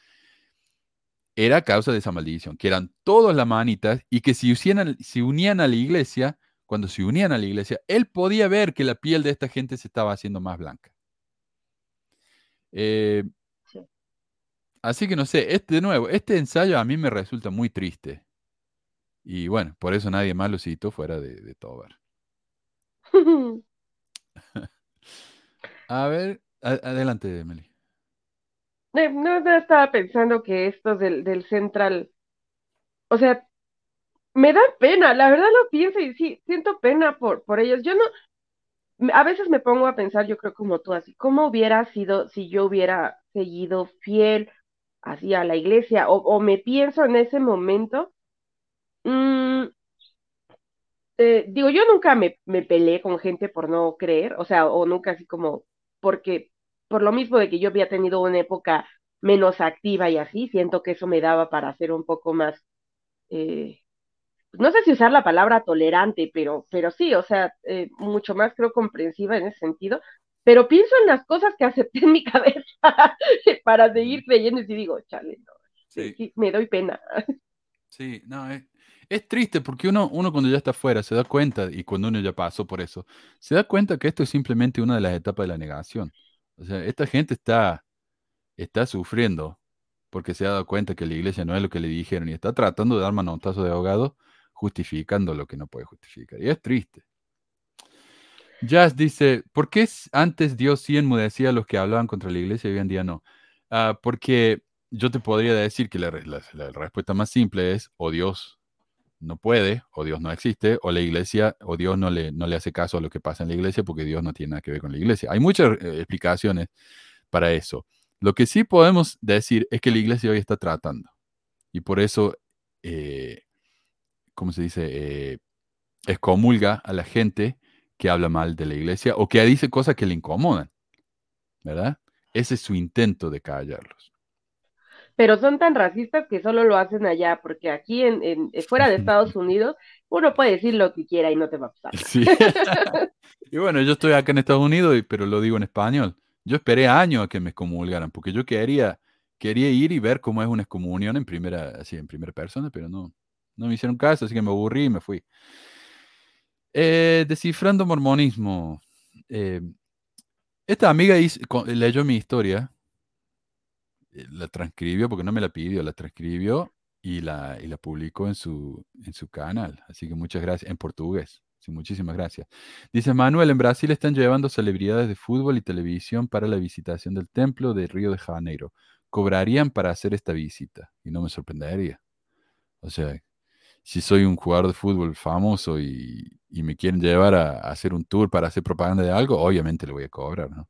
era causa de esa maldición, que eran todos lamanitas y que si, si unían a la iglesia, cuando se unían a la iglesia, él podía ver que la piel de esta gente se estaba haciendo más blanca. Eh, así que no sé, este, de nuevo, este ensayo a mí me resulta muy triste. Y bueno, por eso nadie más lo citó fuera de, de Tobar. a ver, adelante, Meli. No, no, estaba pensando que estos del, del Central, o sea, me da pena, la verdad lo pienso y sí, siento pena por, por ellos. Yo no, a veces me pongo a pensar, yo creo como tú, así, ¿cómo hubiera sido si yo hubiera seguido fiel así a la iglesia? O, o me pienso en ese momento, mm, eh, digo, yo nunca me, me peleé con gente por no creer, o sea, o nunca así como, porque por lo mismo de que yo había tenido una época menos activa y así, siento que eso me daba para ser un poco más, eh, no sé si usar la palabra tolerante, pero, pero sí, o sea, eh, mucho más creo comprensiva en ese sentido, pero pienso en las cosas que acepté en mi cabeza para seguir creyendo y digo, chale, no, sí. me doy pena. Sí, no, es, es, triste porque uno, uno cuando ya está afuera se da cuenta, y cuando uno ya pasó por eso, se da cuenta que esto es simplemente una de las etapas de la negación. Esta gente está, está sufriendo porque se ha dado cuenta que la iglesia no es lo que le dijeron y está tratando de dar manotazo de ahogado justificando lo que no puede justificar. Y es triste. Jazz dice, ¿por qué antes Dios sí enmudecía a los que hablaban contra la iglesia y hoy en día no? Ah, porque yo te podría decir que la, respuesta más simple es o Dios no puede, o Dios no existe, o la iglesia, o Dios no le, no le hace caso a lo que pasa en la iglesia porque Dios no tiene nada que ver con la iglesia. Hay muchas eh, explicaciones para eso. Lo que sí podemos decir es que la iglesia hoy está tratando. Y por eso, eh, ¿cómo se dice? Eh, excomulga a la gente que habla mal de la iglesia o que dice cosas que le incomodan, ¿verdad? Ese es su intento de callarlos. Pero son tan racistas que solo lo hacen allá, porque aquí en, en fuera de Estados Unidos uno puede decir lo que quiera y no te va a pasar. Sí. y bueno, yo estoy acá en Estados Unidos, pero lo digo en español. Yo esperé años a que me excomulgaran, porque yo quería, quería ir y ver cómo es una excomunión en primera, así, en primera persona, pero no, no me hicieron caso, así que me aburrí y me fui. Eh, descifrando mormonismo. Eh, esta amiga leyó mi historia, eh, la transcribió porque no me la pidió, la transcribió y la, y la publicó en su, en su canal. Así que muchas gracias, en portugués. Muchísimas gracias. Dice Manuel, en Brasil están llevando celebridades de fútbol y televisión para la visitación del templo de Río de Janeiro. ¿Cobrarían para hacer esta visita? Y no me sorprendería. O sea, si soy un jugador de fútbol famoso y, me quieren llevar a, hacer un tour para hacer propaganda de algo, obviamente le voy a cobrar, ¿no?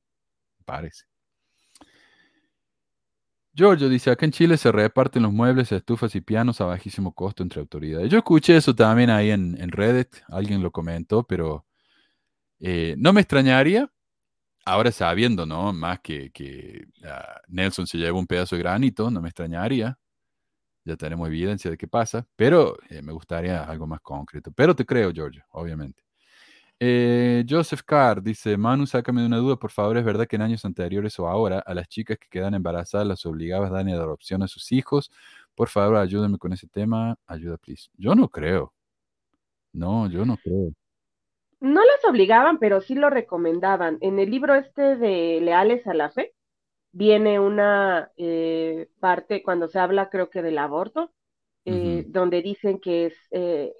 Parece. Giorgio dice, acá en Chile se reparten los muebles, estufas y pianos a bajísimo costo entre autoridades. Yo escuché eso también ahí en, Reddit, alguien lo comentó, pero eh, no me extrañaría, ahora sabiendo, ¿no? Más que, ah, Nelson se lleva un pedazo de granito, no me extrañaría, ya tenemos evidencia de qué pasa, pero eh, me gustaría algo más concreto. Pero te creo, Giorgio, obviamente. Eh, Joseph Carr dice, Manu, sácame de una duda, por favor, ¿es verdad que en años anteriores o ahora a las chicas que quedan embarazadas las obligabas a dar en adopción a sus hijos? Por favor, ayúdame con ese tema. Ayuda, please. Yo no creo. No, yo no creo. No las obligaban, pero sí lo recomendaban. En el libro este de Leales a la Fe, viene una eh, parte cuando se habla, creo que del aborto, eh, donde dicen que es, eh,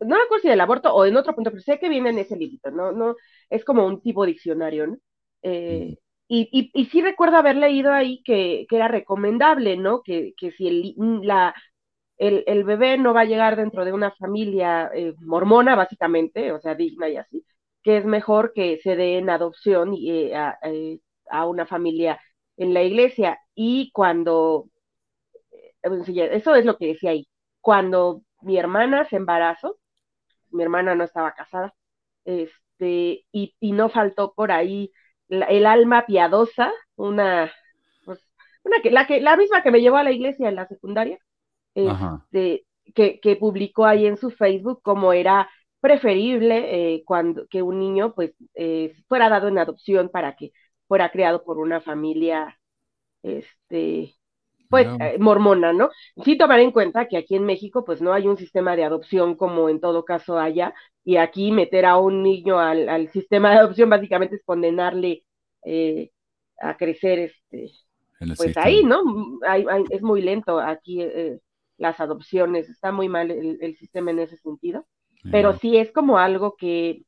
no recuerdo si del aborto o en otro punto, pero sé que viene en ese libro, ¿no? no es como un tipo diccionario, ¿no? y, y, y, sí recuerdo haber leído ahí que, que era recomendable, ¿no? Que, que si el, la, el, el, bebé no va a llegar dentro de una familia mormona, básicamente, o sea, digna y así, que es mejor que se dé en adopción y, a, a, una familia en la iglesia y cuando, eh, eso es lo que decía ahí, cuando mi hermana se embarazó, mi hermana no estaba casada, este, y, y no faltó por ahí el alma piadosa, una, pues, una que, la que, la misma que me llevó a la iglesia en la secundaria, este, que, que publicó ahí en su Facebook como era preferible eh, cuando que un niño pues eh, fuera dado en adopción para que fuera creado por una familia, este, pues, eh, mormona, ¿no? Sí tomar en cuenta que aquí en México, pues, no hay un sistema de adopción como en todo caso allá, y aquí meter a un niño al, sistema de adopción básicamente es condenarle eh, a crecer, este, pues ahí, ¿no? es muy lento aquí eh, las adopciones, está muy mal el, sistema en ese sentido, pero sí es como algo que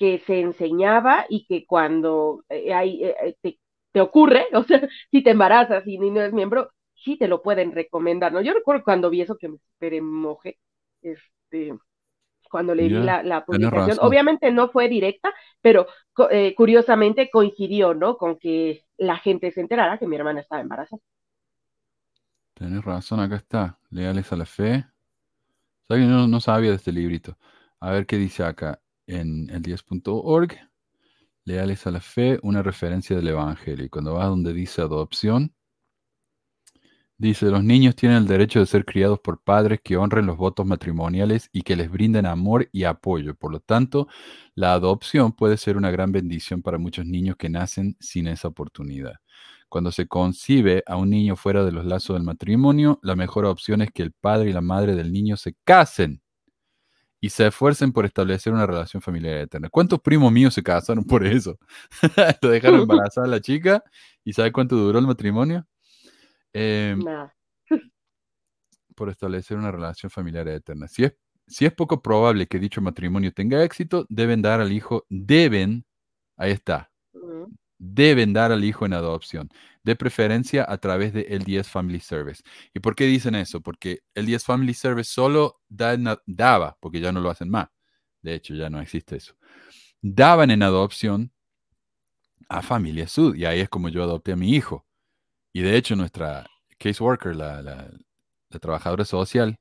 que se enseñaba y que cuando hay, eh, eh, te, ocurre, o sea, si te embarazas y no eres miembro, sí te lo pueden recomendar, ¿no? Yo recuerdo cuando vi eso que me super mojé, este, cuando le vi la, publicación, obviamente no fue directa, pero curiosamente coincidió, ¿no? Con que la gente se enterara que mi hermana estaba embarazada. Tienes razón, acá está, leales a la fe. ¿Sabes? No, no sabía de este librito. A ver qué dice acá en el 10.org, leales a la fe, una referencia del Evangelio. Y cuando vas donde dice adopción, dice, los niños tienen el derecho de ser criados por padres que honren los votos matrimoniales y que les brinden amor y apoyo. Por lo tanto, la adopción puede ser una gran bendición para muchos niños que nacen sin esa oportunidad. Cuando se concibe a un niño fuera de los lazos del matrimonio, la mejor opción es que el padre y la madre del niño se casen y se esfuercen por establecer una relación familiar eterna. ¿Cuántos primos míos se casaron por eso? Lo dejaron embarazada a la chica y ¿sabe cuánto duró el matrimonio? Eh, por establecer una relación familiar eterna. Si es, si es poco probable que dicho matrimonio tenga éxito, deben dar al hijo, deben, ahí está, deben dar al hijo en adopción, de preferencia a través de LDS Family Service. ¿Y por qué dicen eso? Porque LDS Family Service solo daba, porque ya no lo hacen más, de hecho ya no existe eso, daban en adopción a Familia Sud, y ahí es como yo adopté a mi hijo. Y de hecho nuestra caseworker, la, trabajadora social,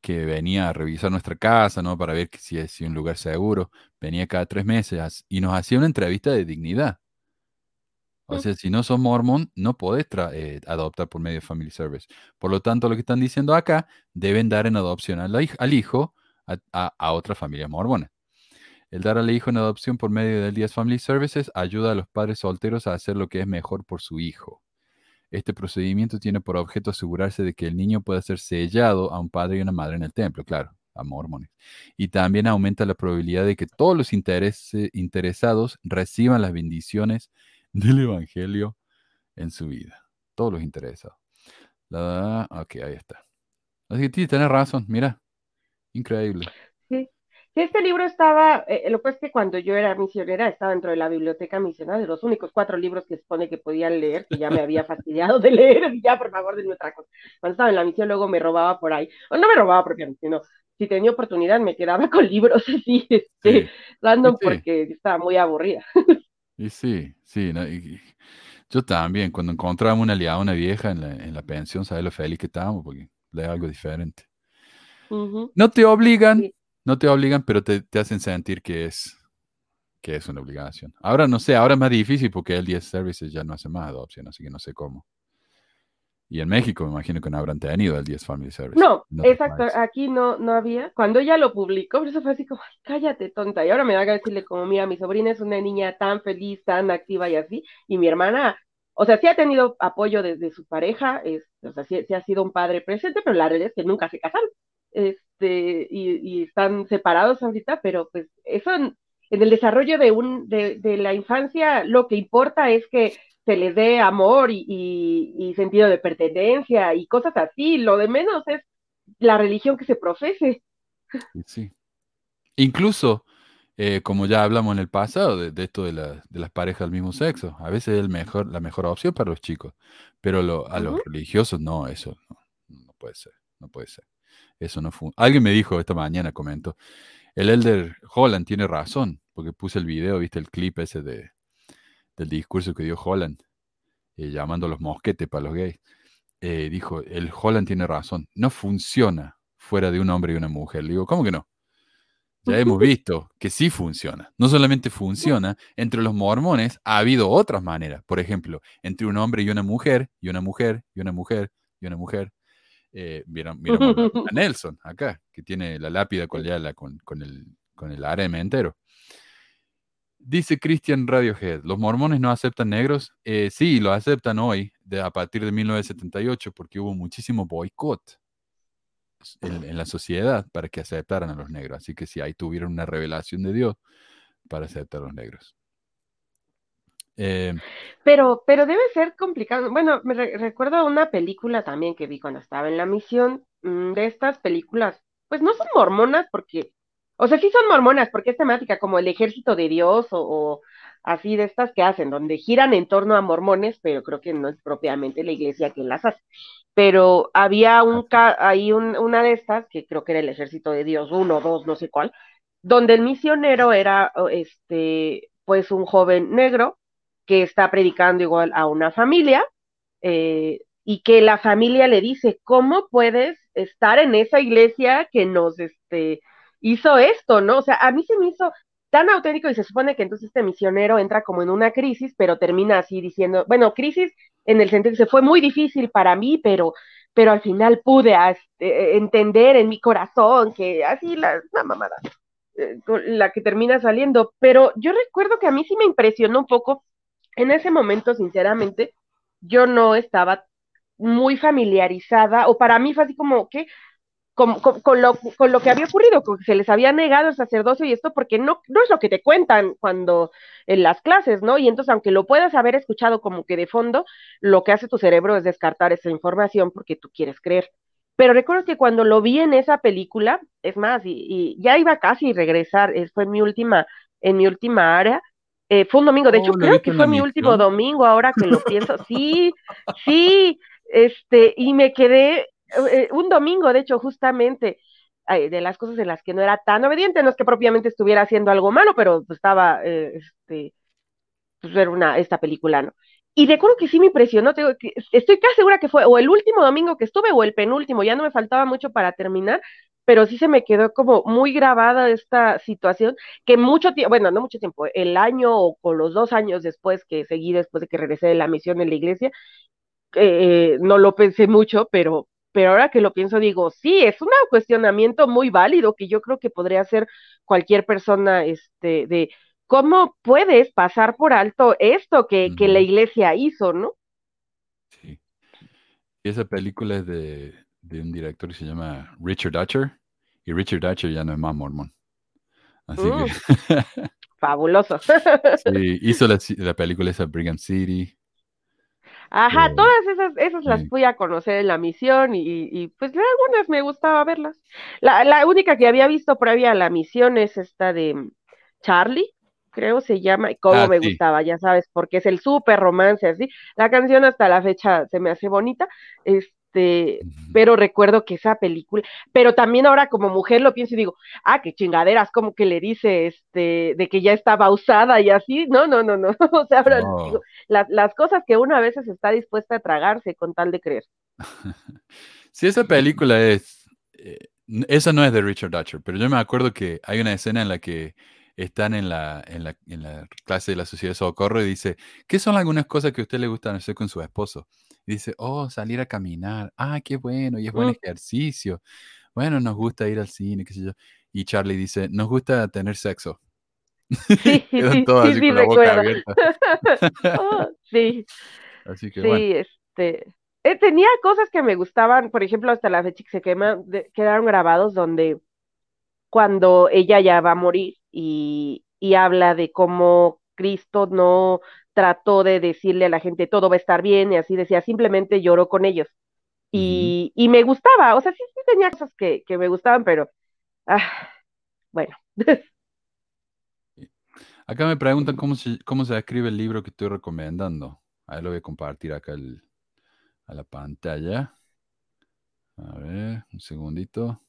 que venía a revisar nuestra casa, ¿no? Para ver si es un lugar seguro. Venía cada tres meses y nos hacía una entrevista de dignidad. O sea, si no sos mormón, no podés eh, adoptar por medio de Family Service. Por lo tanto, lo que están diciendo acá, deben dar en adopción al, hijo a, a, otra familia mormona. El dar al hijo en adopción por medio del Díaz Family Services ayuda a los padres solteros a hacer lo que es mejor por su hijo. Este procedimiento tiene por objeto asegurarse de que el niño pueda ser sellado a un padre y una madre en el templo, claro, a mormones. Y también aumenta la probabilidad de que todos los interesados reciban las bendiciones del Evangelio en su vida. Todos los interesados. La, ok, ahí está. Así que sí, tenés razón, mira. Increíble. Sí. este libro estaba, eh, lo que es que cuando yo era misionera estaba dentro de la biblioteca misional, de los únicos cuatro libros que se supone que podían leer, que ya me había fastidiado de leer, y ya por favor de otra cosa. Cuando estaba en la misión luego me robaba por ahí, o no me robaba propiamente, sino si tenía oportunidad me quedaba con libros así, este, random, porque estaba muy aburrida. Y sí, sí. yo también, cuando encontrábamos una aliada, una vieja en la, en la pensión, ¿sabes lo feliz que estábamos? Porque lee algo diferente. No te obligan, no te obligan, pero te, te, hacen sentir que es, que es una obligación. Ahora no sé, ahora es más difícil porque el 10 Services ya no hace más adopción, así que no sé cómo. Y en México me imagino que no habrán tenido el 10 Family Service. No, exacto, aquí no, no había. Cuando ella lo publicó, eso fue así como, cállate, tonta. Y ahora me da que decirle como, mira, mi sobrina es una niña tan feliz, tan activa y así. Y mi hermana, o sea, sí ha tenido apoyo desde su pareja, es, o sea, sí, ha sido un padre presente, pero la realidad es que nunca se casaron. Este, y, están separados ahorita, pero pues eso en, en el desarrollo de, un, de, de la infancia, lo que importa es que se les dé amor y, sentido de pertenencia y cosas así. Lo de menos es la religión que se profese. Sí. Incluso, eh, como ya hablamos en el pasado, de, esto de, las parejas del mismo sexo, a veces es el mejor, la mejor opción para los chicos, pero a los religiosos no, eso no, puede ser, no puede ser. Eso no fue. Alguien me dijo esta mañana, comentó, el Elder Holland tiene razón, porque puse el video, viste el clip ese de, del discurso que dio Holland, eh, llamando los mosquetes para los gays, eh, dijo, el Holland tiene razón, no funciona fuera de un hombre y una mujer. Le digo, ¿cómo que no? Ya hemos visto que sí funciona. No solamente funciona, entre los mormones ha habido otras maneras. Por ejemplo, entre un hombre y una mujer, y una mujer, y una mujer, y una mujer. Eh, vieron, a Nelson acá, que tiene la lápida con, con, el, con el harem entero. Dice Christian Radiohead, ¿los mormones no aceptan negros? Eh, sí, lo aceptan hoy, de, a partir de 1978, porque hubo muchísimo boicot en, la sociedad para que aceptaran a los negros. Así que sí, ahí tuvieron una revelación de Dios para aceptar a los negros. Eh, pero, pero debe ser complicado. Bueno, me recuerdo una película también que vi cuando estaba en la misión, mm, de estas películas, pues no son mormonas porque o sea, sí son mormonas, porque es temática como el ejército de Dios o, así de estas que hacen, donde giran en torno a mormones, pero creo que no es propiamente la iglesia que las hace. Pero había un ahí una de estas, que creo que era el ejército de Dios, uno, dos, no sé cuál, donde el misionero era este, pues un joven negro que está predicando igual a una familia, eh, y que la familia le dice, ¿cómo puedes estar en esa iglesia que nos, este, hizo esto, ¿no? O sea, a mí se me hizo tan auténtico y se supone que entonces este misionero entra como en una crisis, pero termina así diciendo, bueno, crisis en el sentido que se fue muy difícil para mí, pero, pero al final pude este, entender en mi corazón que así la, la mamada, eh, la que termina saliendo. Pero yo recuerdo que a mí sí me impresionó un poco, en ese momento, sinceramente, yo no estaba muy familiarizada, o para mí fue así como que con, lo, con, lo, que había ocurrido, que se les había negado el sacerdocio y esto, porque no, no es lo que te cuentan cuando en las clases, ¿no? Y entonces, aunque lo puedas haber escuchado como que de fondo, lo que hace tu cerebro es descartar esa información porque tú quieres creer. Pero recuerdo que cuando lo vi en esa película, es más, y, ya iba casi a regresar, fue en mi última, en mi última área, eh, fue un domingo, de hecho, oh, creo que fue mi último domingo, ahora que lo pienso, sí, sí, este, y me quedé eh, un domingo, de hecho, justamente, de las cosas en las que no era tan obediente, no es que propiamente estuviera haciendo algo malo, pero pues, estaba, eh, este, pues ver una, esta película, ¿no? Y recuerdo que sí me impresionó, estoy casi segura que fue o el último domingo que estuve o el penúltimo, ya no me faltaba mucho para terminar, pero sí se me quedó como muy grabada esta situación, que mucho tiempo, bueno, no mucho tiempo, el año o, los dos años después que seguí, después de que regresé de la misión en la iglesia, eh, no lo pensé mucho, pero, pero ahora que lo pienso digo, sí, es un cuestionamiento muy válido que yo creo que podría hacer cualquier persona, este, de cómo puedes pasar por alto esto que, que la iglesia hizo, ¿no? Sí. Y esa película es de, de un director que se llama Richard Dutcher, y Richard Dutcher ya no es más mormón. Así que. Mm. Fabuloso. sí, hizo la, la, película esa Brigham City. Ajá, eh, todas esas, esas las fui a conocer en la misión y, y pues algunas me gustaba verlas. La, la, única que había visto previa a la misión es esta de Charlie, creo se llama, y cómo ah, me gustaba, ya sabes, porque es el súper romance así. La canción hasta la fecha se me hace bonita. Este, este, pero recuerdo que esa película, pero también ahora como mujer lo pienso y digo, ah, qué chingaderas, como que le dice, este, de que ya estaba usada y así, no, no, no, no, o sea, ahora digo, las, cosas que una a veces está dispuesta a tragarse con tal de creer. sí, esa película es, eh, esa no es de Richard Dutcher, pero yo me acuerdo que hay una escena en la que están en la, en la, en la clase de la sociedad de socorro y dice, ¿qué son algunas cosas que a usted le gustan hacer con su esposo? Dice, oh, salir a caminar, ah, qué bueno, y es buen ejercicio. Bueno, nos gusta ir al cine, qué sé yo. Y Charlie dice, nos gusta tener sexo. Sí, sí, todos sí, con la boca abierta. Oh, sí. Así que sí, este. Eh, tenía cosas que me gustaban, por ejemplo, hasta la fecha que se quema, quedaron grabados donde cuando ella ya va a morir y, y habla de cómo Cristo no trató de decirle a la gente todo va a estar bien y así decía, simplemente lloró con ellos. Y, y me gustaba, o sea, sí, sí tenía cosas que, que me gustaban, pero, ah, bueno. Acá me preguntan cómo se, cómo se escribe el libro que estoy recomendando. Ahí lo voy a compartir acá a la pantalla. A ver, un segundito.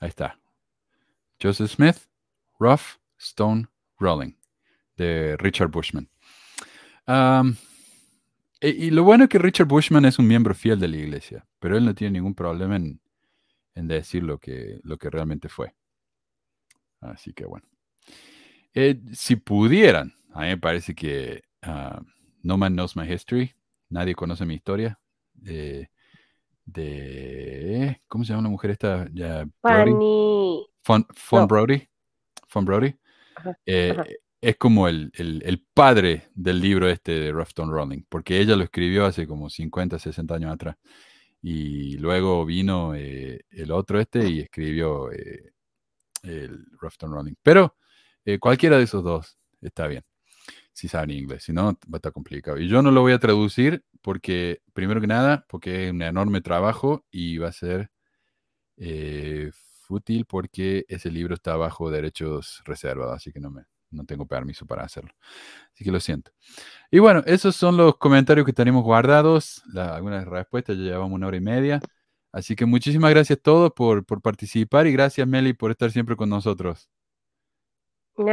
Ahí está. Joseph Smith, Rough Stone Rolling, de Richard Bushman. y, lo bueno es que Richard Bushman es un miembro fiel de la iglesia, pero él no tiene ningún problema en, decir lo que, lo que realmente fue. Así que bueno. Eh, si pudieran, a mí me parece que ah, No Man Knows My History, nadie conoce mi historia, de, ¿cómo se llama la mujer esta? Fanny. Brody. Von Brody. Eh, es como el, padre del libro este de Ruffton Rolling, porque ella lo escribió hace como 50, 60 años atrás. Y luego vino eh, el otro este y escribió eh, el Ruffton Rolling. Pero cualquiera de esos dos está bien, si saben inglés, si no va a estar complicado. Y yo no lo voy a traducir porque, primero que nada, porque es un enorme trabajo y va a ser fútil porque ese libro está bajo derechos reservados, así que no, me, no tengo permiso para hacerlo. Así que lo siento. Y bueno, esos son los comentarios que tenemos guardados, algunas respuestas, ya llevamos una hora y media. Así que muchísimas gracias a todos por, por participar y gracias Meli por estar siempre con nosotros.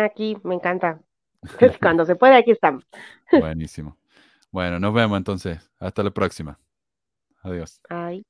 Aquí, me encanta. Cuando se puede, aquí estamos. Buenísimo. Bueno, nos vemos entonces. Hasta la próxima. Adiós. Ay.